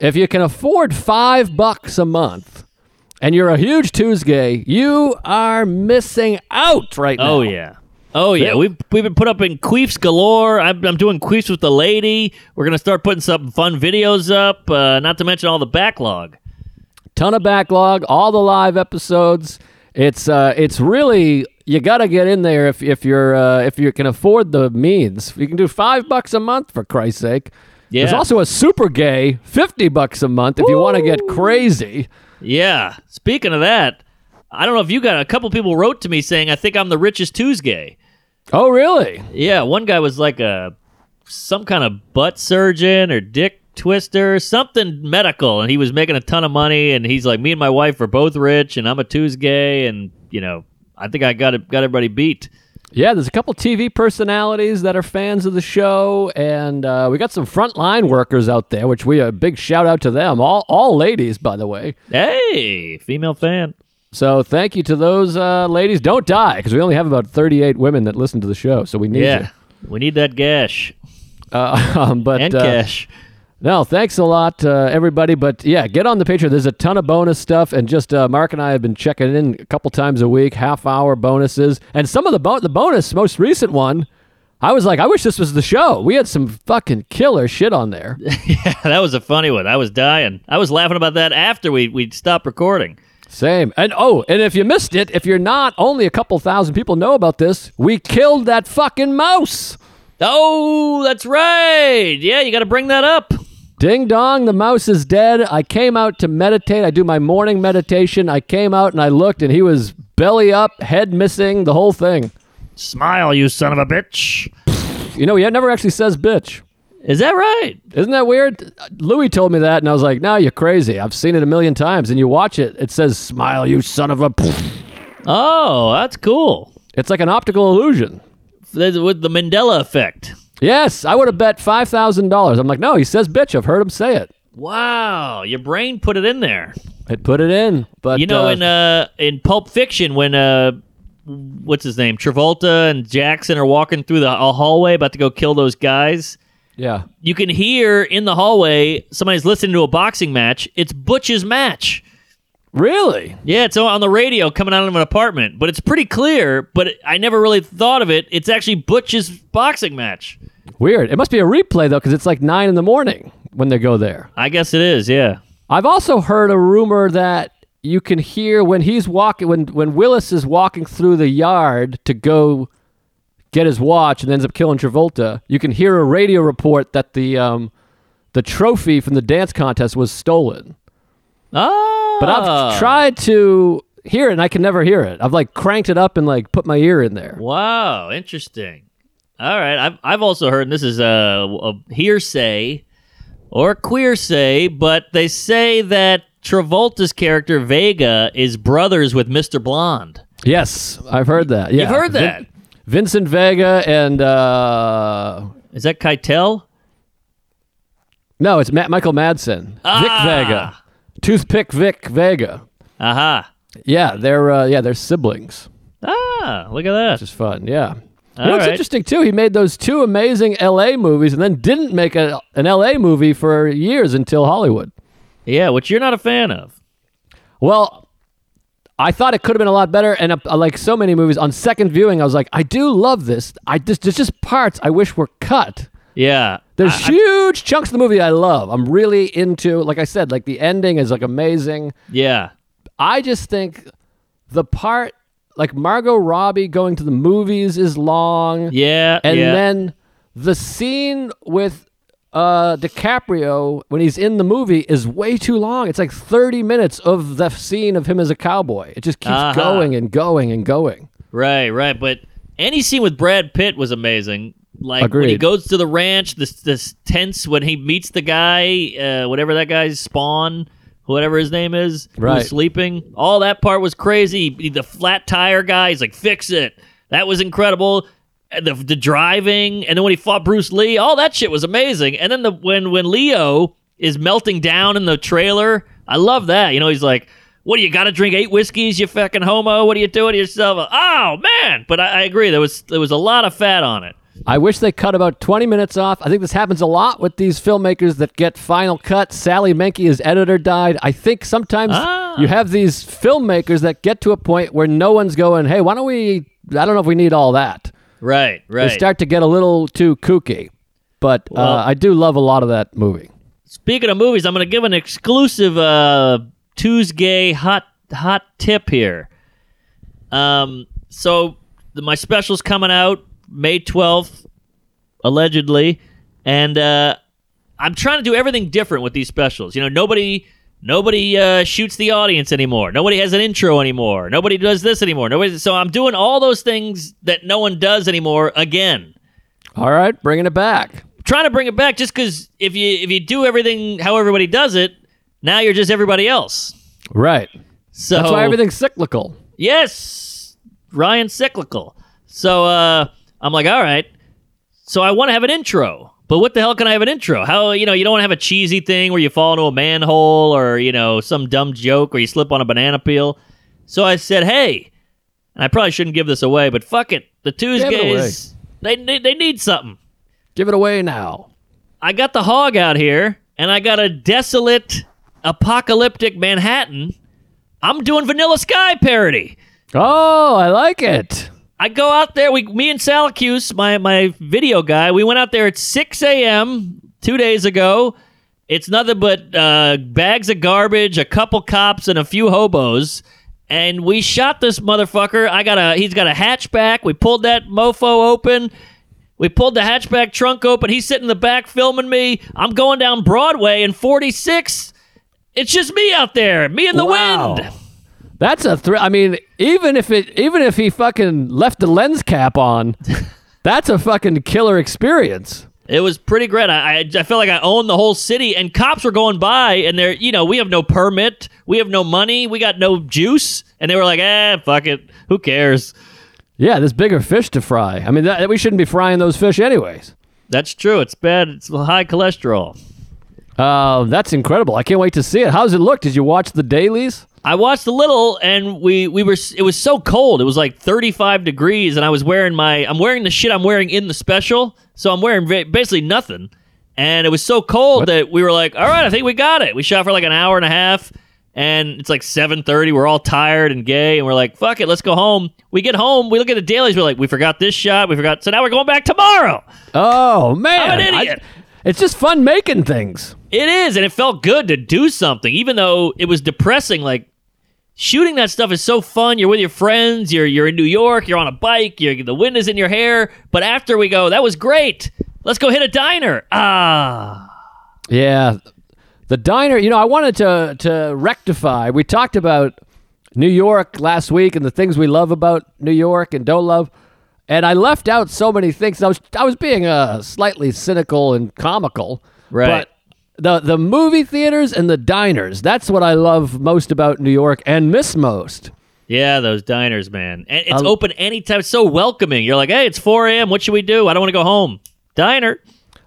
If you can afford five bucks a month, and you're a huge Tuesday, you are missing out right now. Oh yeah. Oh yeah, we've we've been put up in queefs galore. I'm, I'm doing queefs with the lady. We're gonna start putting some fun videos up. Uh, not to mention all the backlog. ton of backlog, all the live episodes. It's uh, it's really you got to get in there if if you're uh, if you can afford the means. You can do five bucks a month for Christ's sake. Yeah. There's also a super gay fifty bucks a month if you want to get crazy. Yeah. Speaking of that, I don't know if you got a couple people wrote to me saying I think I'm the richest Tuesday. Oh really? Yeah, one guy was like a some kind of butt surgeon or dick twister, something medical, and he was making a ton of money. And he's like, me and my wife are both rich, and I'm a Tuesday, and you know, I think I got it, got everybody beat. Yeah, there's a couple TV personalities that are fans of the show, and uh, we got some frontline workers out there, which we a big shout out to them. All all ladies, by the way. Hey, female fan. So thank you to those uh, ladies. Don't die because we only have about 38 women that listen to the show, so we need Yeah, we need that gash. Uh, [LAUGHS] um, but and uh, cash. no, thanks a lot, uh, everybody. But yeah, get on the Patreon. There's a ton of bonus stuff, and just uh, Mark and I have been checking in a couple times a week, half hour bonuses, and some of the bo- the bonus, most recent one. I was like, I wish this was the show. We had some fucking killer shit on there. [LAUGHS] Yeah, that was a funny one. I was dying. I was laughing about that after we we stopped recording. Same. And oh, and if you missed it, if you're not, only a couple thousand people know about this. We killed that fucking mouse. Oh, that's right. Yeah, you got to bring that up. Ding dong, the mouse is dead. I came out to meditate. I do my morning meditation. I came out and I looked, and he was belly up, head missing, the whole thing. Smile, you son of a bitch. You know, he never actually says bitch. Is that right? Isn't that weird? Louis told me that, and I was like, no, you're crazy. I've seen it a million times. And you watch it, it says, smile, you son of a. Oh, that's cool. It's like an optical illusion. With the Mandela effect. Yes, I would have bet $5,000. I'm like, no, he says bitch. I've heard him say it. Wow, your brain put it in there. It put it in. But You know, uh, in uh in Pulp Fiction, when uh, what's his name, Travolta and Jackson are walking through the a hallway about to go kill those guys. Yeah. You can hear in the hallway somebody's listening to a boxing match. It's Butch's match. Really? Yeah, it's on the radio coming out of an apartment, but it's pretty clear. But I never really thought of it. It's actually Butch's boxing match. Weird. It must be a replay, though, because it's like 9 in the morning when they go there. I guess it is. Yeah. I've also heard a rumor that you can hear when he's walking when when Willis is walking through the yard to go get his watch and ends up killing Travolta. You can hear a radio report that the um, the trophy from the dance contest was stolen. Oh, But I've tried to hear it and I can never hear it. I've like cranked it up and like put my ear in there. Wow, interesting. All right, I've I've also heard and this is a, a hearsay or queer say, but they say that Travolta's character Vega is brothers with Mr. Blonde. Yes, I've heard that. Yeah. You've heard that? Vincent Vega and uh, Is that Keitel? no, it's Ma- Michael Madsen. Vic Ah. Vega. Toothpick Vic Vega. Aha. Yeah, they're uh, yeah, they're siblings. Ah, look at that. Which is fun. Yeah. You All know, it's right. interesting too. He made those two amazing L.A. movies, and then didn't make a, an L.A. movie for years until Hollywood. Yeah, which you're not a fan of. Well, I thought it could have been a lot better, and uh, like so many movies, on second viewing, I was like, I do love this. I just there's just parts I wish were cut. Yeah. There's I- I- huge chunks of the movie I love. I'm really into. Like I said, like the ending is like amazing. yeah. I just think the part like Margot Robbie going to the movies is long. Yeah. And yeah. then the scene with uh, DiCaprio when he's in the movie is way too long. It's like 30 minutes of the scene of him as a cowboy. It just keeps Uh-huh. going and going and going. Right, right. But any scene with Brad Pitt was amazing. Like when he goes to the ranch, this this tense when he meets the guy, uh, whatever that guy's Spahn, whatever his name is, Right. who's sleeping. All that part was crazy. The flat tire guy, he's like, fix it. That was incredible. The, the driving, and then when he fought Bruce Lee, all that shit was amazing. And then the when when Leo is melting down in the trailer, I love that. You know, he's like, "What do you got to drink eight whiskeys, you fucking homo? What are you doing to yourself?" Oh man! But I, I agree. There was there was a lot of fat on it. I wish they cut about 20 minutes off. I think this happens a lot with these filmmakers that get final cut. Sally Menke, his editor, died. I think sometimes Ah. you have these filmmakers that get to a point where no one's going, hey, why don't we? I don't know if we need all that. Right, right. They start to get a little too kooky. But Well- uh, I do love a lot of that movie. Speaking of movies, I'm going to give an exclusive uh, Tuesday hot hot tip here. Um, so the, my special's coming out May 12th, allegedly, and uh, I'm trying to do everything different with these specials. You know, nobody nobody uh, shoots the audience anymore. Nobody has an intro anymore. Nobody does this anymore. Nobody. So I'm doing all those things that no one does anymore again All right, bringing it back. trying to bring it back just because if you if you do everything how everybody does it, now you're just everybody else. Right. So That's why everything's cyclical. yes, Ryan cyclical. So uh, I'm like, all right. So I want to have an intro, but what the hell can I have an intro? How you know you don't want to have a cheesy thing where you fall into a manhole or you know some dumb joke or you slip on a banana peel. So I said, hey, and I probably shouldn't give this away, but fuck it, the Tuesdays they they, they need something. Give it away now. I got the hog out here, and I got a desolate, apocalyptic Manhattan. I'm doing Vanilla Sky parody. Oh, I like it. I go out there. We, me and Salacuse, my my video guy, we went out there at 6 a.m. two days ago. It's nothing but uh, bags of garbage, a couple cops, and a few hobos. And we shot this motherfucker. I got a. He's got a hatchback. We pulled that mofo open. We pulled the hatchback trunk open. He's sitting in the back filming me. I'm going down Broadway in 46. It's just me out there, me in the Wow. wind. That's a threat. I mean, even if it, even if he fucking left the lens cap on, [LAUGHS] that's a fucking killer experience. It was pretty great. I, I I felt like I owned the whole city, and cops were going by, and they're you know we have no permit, we have no money, we got no juice, and they were like, eh, fuck it, who cares? Yeah, there's bigger fish to fry. I mean, that, we shouldn't be frying those fish anyways. That's true. It's bad. It's high cholesterol. Uh, that's incredible. I can't wait to see it. How's it look? Did you watch the dailies? I watched a little, and we we were. It was so cold. It was like 35 degrees, and I was wearing my. I'm wearing the shit I'm wearing in the special, so I'm wearing basically nothing. And it was so cold that we were like, all right, I think we got it. We shot for like an hour and a half, and it's like 7:30. We're all tired and gay, and we're like, fuck it, let's go home. We get home, we look at the dailies, we're like, we forgot this shot, we forgot. So now we're going back tomorrow. Oh man, I'm an I- idiot. It's just fun making things. It is, and it felt good to do something, even though it was depressing. Like shooting that stuff is so fun. You're with your friends. You're you're in New York. You're on a bike. You're the wind is in your hair. But after we go, that was great. Let's go hit a diner. Ah, Yeah, the diner. You know, I wanted to to rectify. We talked about New York last week and the things we love about New York and don't love, and I left out so many things. I was I was being uh, slightly cynical and comical, Right. But the the movie theaters and the diners. That's what I love most about New York and miss most. yeah, those diners, man. And it's open anytime. It's so welcoming. You're like, hey, it's 4 a.m. What should we do? I don't want to go home. Diner.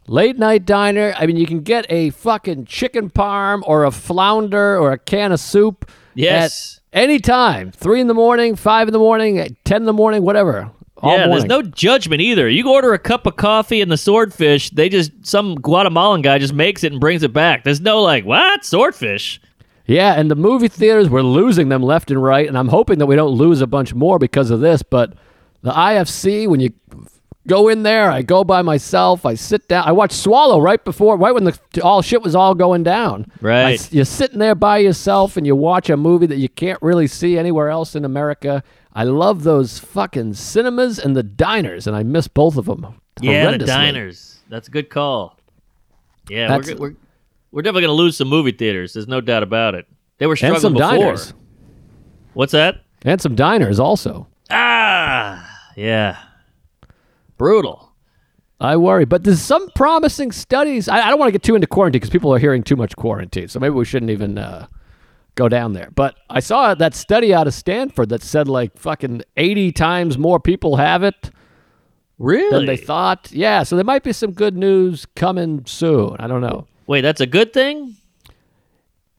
Late night diner. I mean, you can get a fucking chicken parm or a flounder or a can of soup. Yes. At any time. Three in the morning, five in the morning, ten in the morning, whatever. All yeah, there's no judgment either. You order a cup of coffee and the swordfish, they just some Guatemalan guy just makes it and brings it back. There's no like, what? Swordfish? Yeah, and the movie theaters, we're losing them left and right, and I'm hoping that we don't lose a bunch more because of this. But the IFC, when you go in there, I go by myself, I sit down, I watch Swallow right before, right when the all shit was all going down. Right. I- you're sitting there by yourself, and you watch a movie that you can't really see anywhere else in America. I love those fucking cinemas and the diners, and I miss both of them. Yeah, the diners. That's a good call. Yeah, we're, we're we're definitely going to lose some movie theaters. There's no doubt about it. They were and struggling some before. diners, What's that? and some diners also. Ah, yeah. Brutal. I worry, but there's some promising studies. I, I don't want to get too into quarantine because people are hearing too much quarantine, so maybe we shouldn't even uh, go down there. But I saw that study out of Stanford that said like fucking 80 times more people have it Really? than they thought. Yeah, so there might be some good news coming soon. I don't know. Wait, that's a good thing?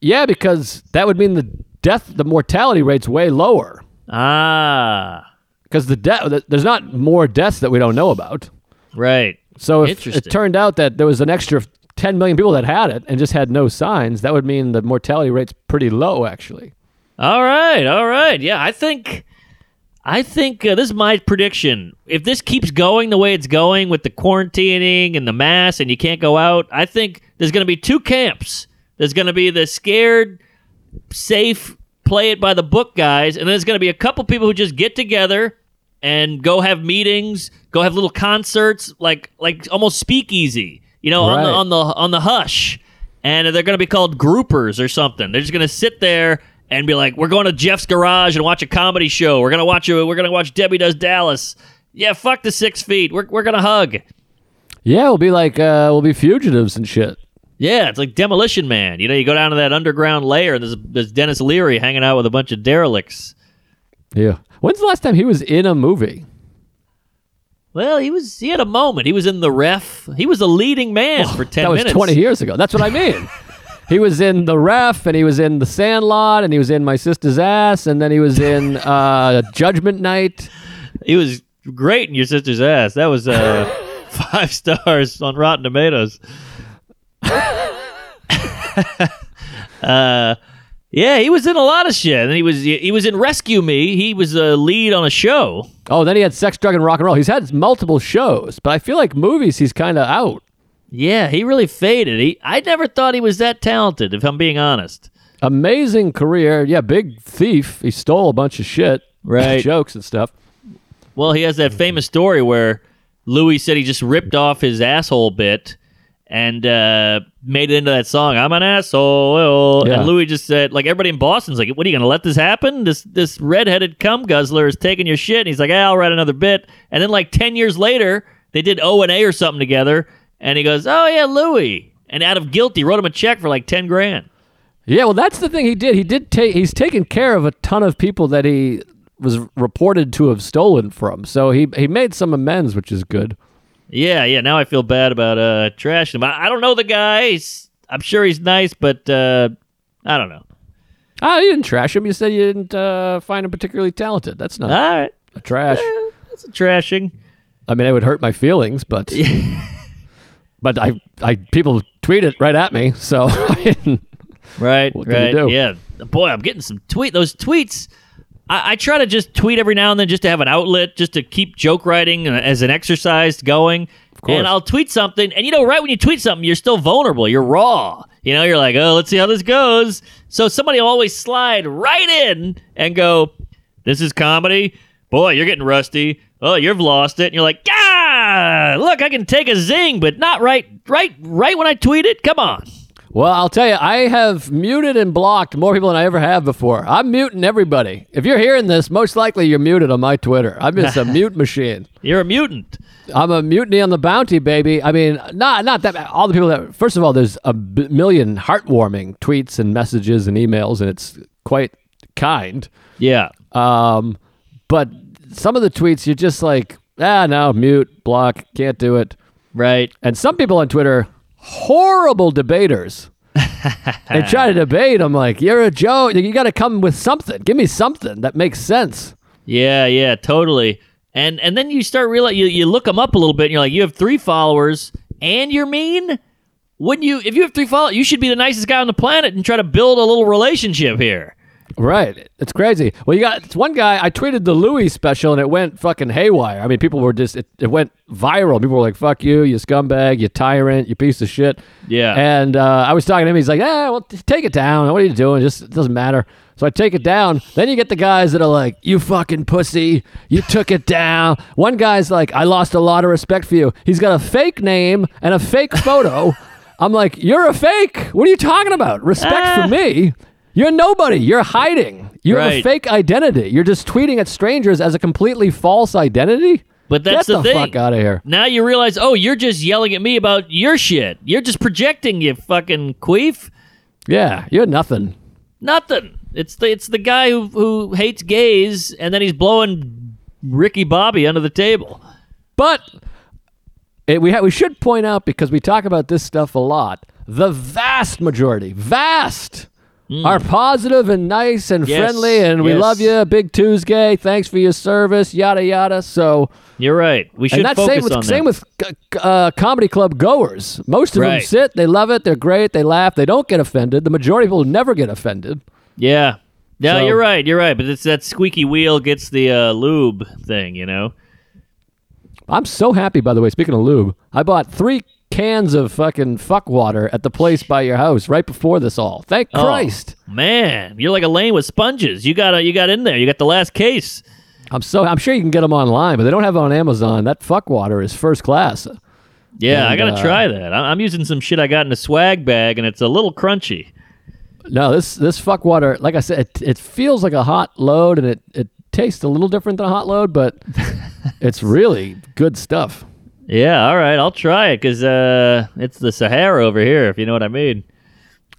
Yeah, because that would mean the death, the mortality rate's way lower Ah, because the death, there's not more deaths that we don't know about. right. So if it turned out that there was an extra 10 million people that had it and just had no signs, that would mean the mortality rate's pretty low, actually. All right, all right. Yeah, I think I think uh, this is my prediction. If this keeps going the way it's going with the quarantining and the mass and you can't go out, I think there's going to be two camps. There's going to be the scared, safe, play it by the book guys, and then there's going to be a couple people who just get together and go have meetings, go have little concerts, like like almost speakeasy, you know, on the on the on the hush, and they're going to be called groupers or something. They're just going to sit there and be like, "We're going to Jeff's garage and watch a comedy show. We're going to watch a, we're going to watch Debbie Does Dallas. Yeah, fuck the six feet. We're we're going to hug. Yeah, we'll be like, uh, we'll be fugitives and shit. Yeah, it's like Demolition Man. You know, you go down to that underground lair, and there's, there's Denis Leary hanging out with a bunch of derelicts. Yeah. When's the last time he was in a movie? Well, he was he had a moment. He was in the ref. He was a leading man for ten that was minutes. 20 years ago. That's what I mean. [LAUGHS] he was in The Ref, and he was in The Sandlot, and he was in My Sister's Ass, and then he was in uh, Judgment Night. He was great in your sister's ass. That was uh, [LAUGHS] five stars on Rotten Tomatoes. [LAUGHS] uh, yeah, he was in a lot of shit. And he was he was in Rescue Me. He was a lead on a show. Oh, then he had Sex, Drug, and Rock and Roll. He's had multiple shows, but I feel like movies he's kind of out. Yeah, he really faded. He I never thought he was that talented. If I'm being honest. Amazing career. Yeah, big thief. He stole a bunch of shit. Right. [LAUGHS] Jokes and stuff. Well, he has that famous story where Louis said he just ripped off his asshole bit and uh, made it into that song. I'm an asshole. Yeah. And Louis just said, like everybody in Boston's like, "What are you gonna let this happen? This this redheaded cum guzzler is taking your shit." And he's like, "Ah, "I'll write another bit." And then like ten years later, they did O and A or something together, and he goes, "Oh yeah, Louis." And out of guilt, he wrote him a check for like ten grand. Yeah, well, that's the thing he did. He did take. He's taken care of a ton of people that he was reported to have stolen from. So he he made some amends, which is good. Yeah, yeah. Now I feel bad about uh trashing him. I, I don't know the guy. He's, I'm sure he's nice, but uh, I don't know. Ah, you didn't trash him. You said you didn't uh, find him particularly talented. That's not All right, a trash. that's a trashing. I mean, it would hurt my feelings, but [LAUGHS] but I I people tweet it right at me. So [LAUGHS] Right, What right. do? Yeah, boy, I'm getting some tweet. Those tweets. I, I try to just tweet every now and then just to have an outlet, just to keep joke writing uh, as an exercise going. course. And I'll tweet something, and you know, right when you tweet something, you're still vulnerable. You're raw. You know, you're like, oh, let's see how this goes. So somebody will always slide right in and go, "This is comedy." Boy, you're getting rusty. Oh, you've lost it. And you're like, ah, look, I can take a zing, but not right, right, right when I tweet it. Come on. Well, I'll tell you, I have muted and blocked more people than I ever have before. I'm muting everybody. If you're hearing this, most likely you're muted on my Twitter. I'm just a [LAUGHS] mute machine. You're a mutant. I'm a mutiny on the bounty, baby. I mean, not not that all the people that. First of all, there's a b- million heartwarming tweets and messages and emails, and it's quite kind. Yeah. Um, but some of the tweets, you're just like, ah, no, mute, block, can't do it. Right. And some people on Twitter, horrible debaters. [LAUGHS] they try to debate. I'm like, you're a joke. You got to come with something. Give me something that makes sense. Yeah, yeah, totally. And and then you start realize you, you look them up a little bit and you're like, you have three followers and you're mean? wouldn't you? If you have three followers, you should be the nicest guy on the planet and try to build a little relationship here. Right. It's crazy. Well, you got it's one guy. I tweeted the Louis special and it went fucking haywire. I mean, people were just, it, it went viral. People were like, fuck you, you scumbag, you tyrant, you piece of shit. Yeah. And uh, I was talking to him. He's like, yeah, well, t- take it down. What are you doing? Just, it doesn't matter. So I take it down. Then you get the guys that are like, you fucking pussy. You took it down. One guy's like, I lost a lot of respect for you. He's got a fake name and a fake photo. [LAUGHS] I'm like, you're a fake. What are you talking about? Respect Ah. for me. You're nobody. You're hiding. You have a fake identity. You're just tweeting at strangers as a completely false identity. But that's Get the the, thing. fuck out of here. Now you realize, oh, you're just yelling at me about your shit. You're just projecting, you fucking queef. Yeah, you're nothing. Nothing. It's the it's the guy who who hates gays, and then he's blowing Ricky Bobby under the table. But it, we ha- we should point out because we talk about this stuff a lot. The vast majority, vast, are positive and nice and. Yes, friendly, and we yes. love you, Big Tuesday. Thanks for your service, yada yada. So, You're right. We should and that's focus same with on same with uh, comedy club goers. Most of them sit, they love it, they're great, they laugh, they don't get offended. The majority of people never get offended. yeah. No, So- you're right. You're right. But it's that squeaky wheel gets the uh, lube thing. You know. I'm so happy, by the way. Speaking of lube, I bought three cans of fucking fuck water at the place by your house right before this all. Thank Oh, Christ. man, you're like a lane with sponges. You got you got in there. You got the last case. I'm so I'm sure you can get them online, but they don't have it on Amazon. That fuck water is first class. Yeah, I gotta uh, try that. I'm using some shit I got in a swag bag, and it's a little crunchy. No, this this fuck water, like I said, it, it feels like a hot load, and it it tastes a little different than a hot load, but [LAUGHS] it's really good stuff. Yeah, all right, I'll try it because uh, it's the Sahara over here, if you know what I mean.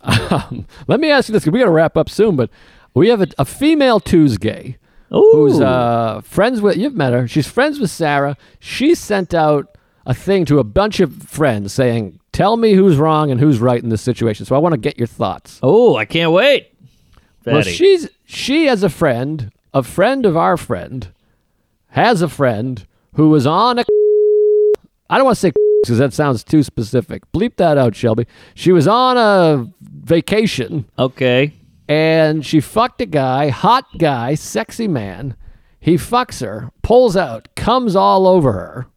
Um, let me ask you this: 'cause we got to wrap up soon, but we have a, a female Tuesday Ooh, who's uh, friends with you've met her. She's friends with Sarah. She sent out a thing to a bunch of friends saying, "Tell me who's wrong and who's right in this situation." So I want to get your thoughts. oh, I can't wait. Well, she's she has a friend, a friend of our friend, has a friend who was on a. I don't want to say [LAUGHS] because that sounds too specific. Bleep that out, Shelby. She was on a vacation okay. and she fucked a guy, hot guy, sexy man. He fucks her, pulls out, comes all over her,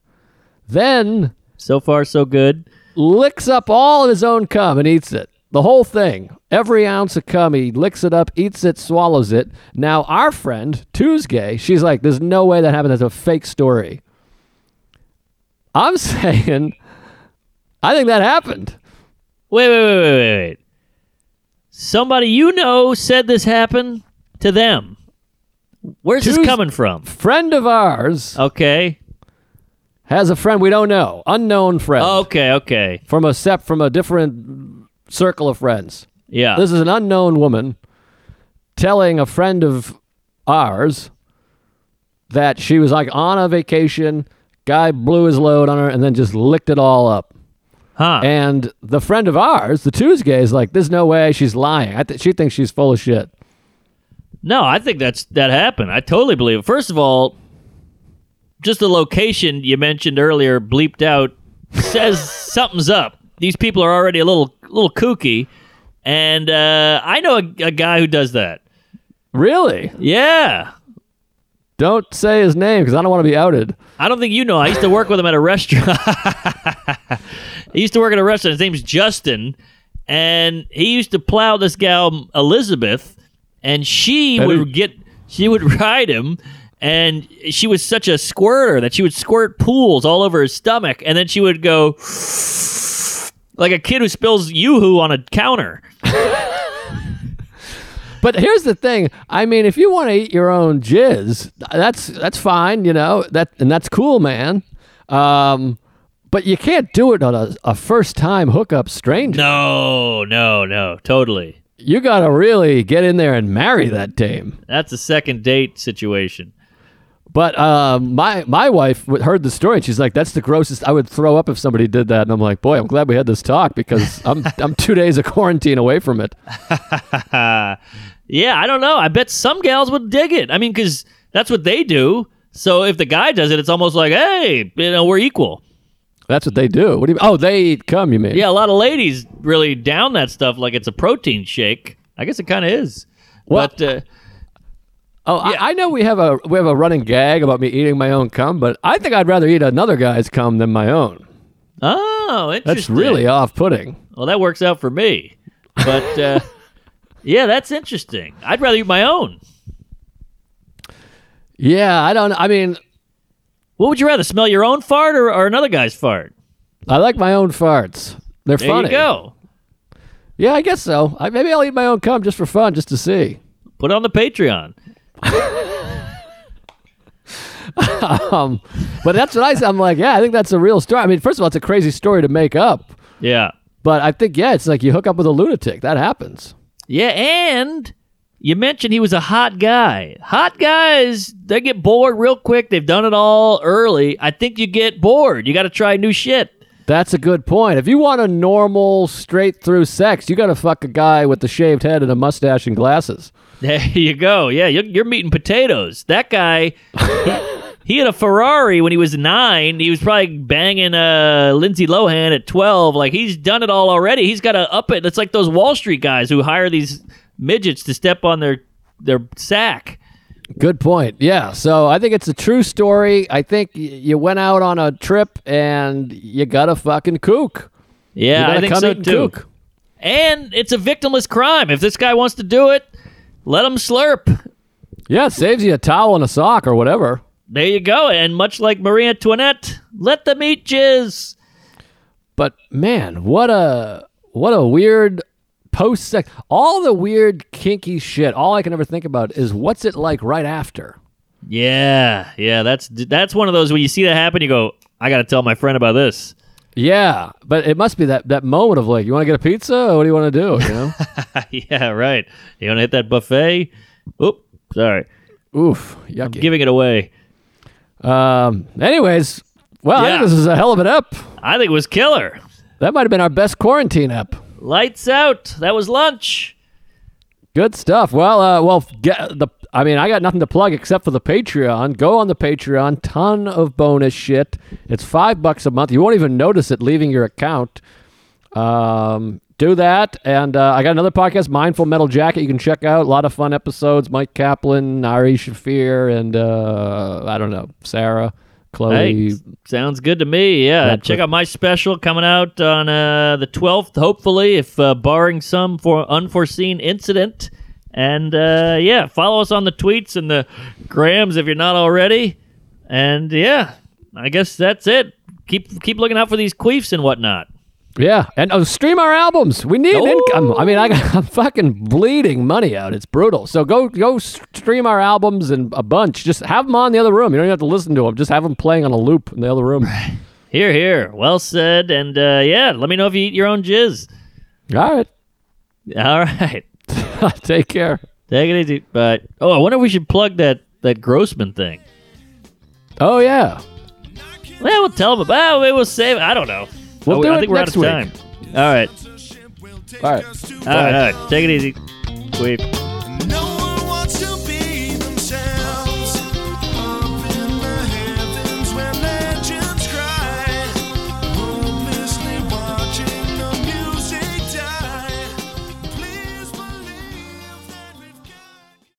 then So far, so good. licks up all of his own cum and eats it. The whole thing. Every ounce of cum, he licks it up, eats it, swallows it. Now, our friend, Tuesday, she's like, there's no way that happened. That's a fake story. I'm [LAUGHS] saying, I think that happened. Wait, wait, wait, wait, wait, wait. Somebody you know said this happened to them. Where's this coming from? Friend of ours Okay. has a friend we don't know, unknown friend. Okay, okay. from a sep from a different circle of friends. Yeah. This is an unknown woman telling a friend of ours that she was like on a vacation, guy blew his load on her and then just licked it all up. huh. And the friend of ours, the Tuesday, is like, "There's no way she's lying. I th- she thinks she's full of shit." No, I think that's that happened. I totally believe it. First of all, just the location you mentioned earlier, bleeped out, says [LAUGHS] something's up. These people are already a little little kooky, and uh, I know a, a guy who does that. Really? Yeah, Don't say his name because I don't want to be outed. I don't think you know. I used to work with him at a restaurant. [LAUGHS] he used to work at a restaurant. His name's Justin, and he used to plow this gal Elizabeth, and she would get she would [LAUGHS] ride him, and she was such a squirter that she would squirt pools all over his stomach, and then she would go like a kid who spills yoo-hoo on a counter. [LAUGHS] But here's the thing. I mean, if you want to eat your own jizz, that's that's fine, you know. That and that's cool, man. Um, but you can't do it on a, a first time hookup stranger. No, no, no, totally. You got to really get in there and marry that dame. That's a second date situation. But um, my my wife heard the story and she's like, "That's the grossest. I would throw up if somebody did that." And I'm like, "Boy, I'm glad we had this talk because [LAUGHS] I'm I'm two days of quarantine away from it." Uh, [LAUGHS] yeah, I don't know. I bet some gals would dig it. I mean, because that's what they do. So if the guy does it, it's almost like, hey, you know, we're equal. That's what they do. What do you? Oh, they come. You mean? Yeah, a lot of ladies really down that stuff like it's a protein shake. I guess it kind of is. What? But uh, Oh, I, I know we have a we have a running gag about me eating my own cum, but I think I'd rather eat another guy's cum than my own. oh, That's really off-putting. well. That works out for me. But uh, [LAUGHS] yeah, that's interesting. I'd rather eat my own. Yeah, I don't. I mean, What would you rather smell your own fart or, or another guy's fart? I like my own farts. They're There funny. you go. Yeah, I guess so. I, maybe I'll eat my own cum just for fun, just to see. Put it on the Patreon. [LAUGHS] Um, but that's what I said. I'm like, yeah, I think that's a real story. I mean, first of all, it's a crazy story to make up, Yeah. but I think yeah, it's like you hook up with a lunatic. That happens. Yeah, and you mentioned he was a hot guy. Hot guys, they get bored real quick. They've done it all early. I think you get bored. You got to try new shit. That's a good point. If you want a normal, straight through sex, you got to fuck a guy with the shaved head and a mustache and glasses. There [LAUGHS] you go. Yeah, you're, you're meeting potatoes. That guy, he, [LAUGHS] he had a Ferrari when he was nine. He was probably banging uh, Lindsay Lohan at 12. Like, he's done it all already. He's got to up it. It's like those Wall Street guys who hire these midgets to step on their, their sack. Good point. Yeah. So I think it's a true story. I think y- you went out on a trip and you got a fucking kook. Yeah, I think cum so eating too. kook. And it's a victimless crime. If this guy wants to do it, let them slurp. Yeah, it saves you a towel and a sock or whatever. There you go. And much like Marie Antoinette, let them eat jizz. But man, what a what a weird post sex. All the weird kinky shit. All I can ever think about is what's it like right after. Yeah, yeah. That's that's one of those when you see that happen, you go, I got to tell my friend about this. Yeah, but it must be that that moment of like, you want to get a pizza? Or what do you want to do? You know? [LAUGHS] yeah, right. You want to hit that buffet? Oop, sorry, Oof, yucky. I'm giving it away. um. Anyways, well, I Yeah. think this is a hell of an up. I think it was killer. That might have been our best quarantine up. Lights out. That was lunch. Good stuff. Well, uh, well, get the. I mean, I got nothing to plug except for the Patreon. Go on the Patreon. Ton of bonus shit. It's five bucks a month. You won't even notice it leaving your account. Um, do that. And uh, I got another podcast, Mindful Metal Jacket. You can check out a lot of fun episodes. Mike Kaplan, Ari Shaffir, and uh, I don't know Sarah, Chloe. Hey, sounds good to me. Yeah, That's check out my special coming out on uh, the 12th, hopefully, if uh, barring some for unforeseen incident. And uh, yeah, follow us on the tweets and the grams if you're not already. And yeah, I guess that's it. Keep keep looking out for these queefs and whatnot. Yeah, and oh, stream our albums. We need Oh. income. I mean, I, [LAUGHS] I'm fucking bleeding money out. It's brutal. So go go stream our albums and a bunch. Just have them on the other room. You don't even have to listen to them. Just have them playing on a loop in the other room. Here, here. Well said. And uh, yeah, let me know if you eat your own jizz. All right. All [LAUGHS] right. [LAUGHS] Take care. Take it easy. But oh, I wonder if we should plug that that Grossman thing. Oh yeah. Well, we'll tell them about. Maybe we'll save it. I don't know. We'll Oh, do I it think we're next out of week. time. All right. All right. All right. All right. Take it easy. Sweet.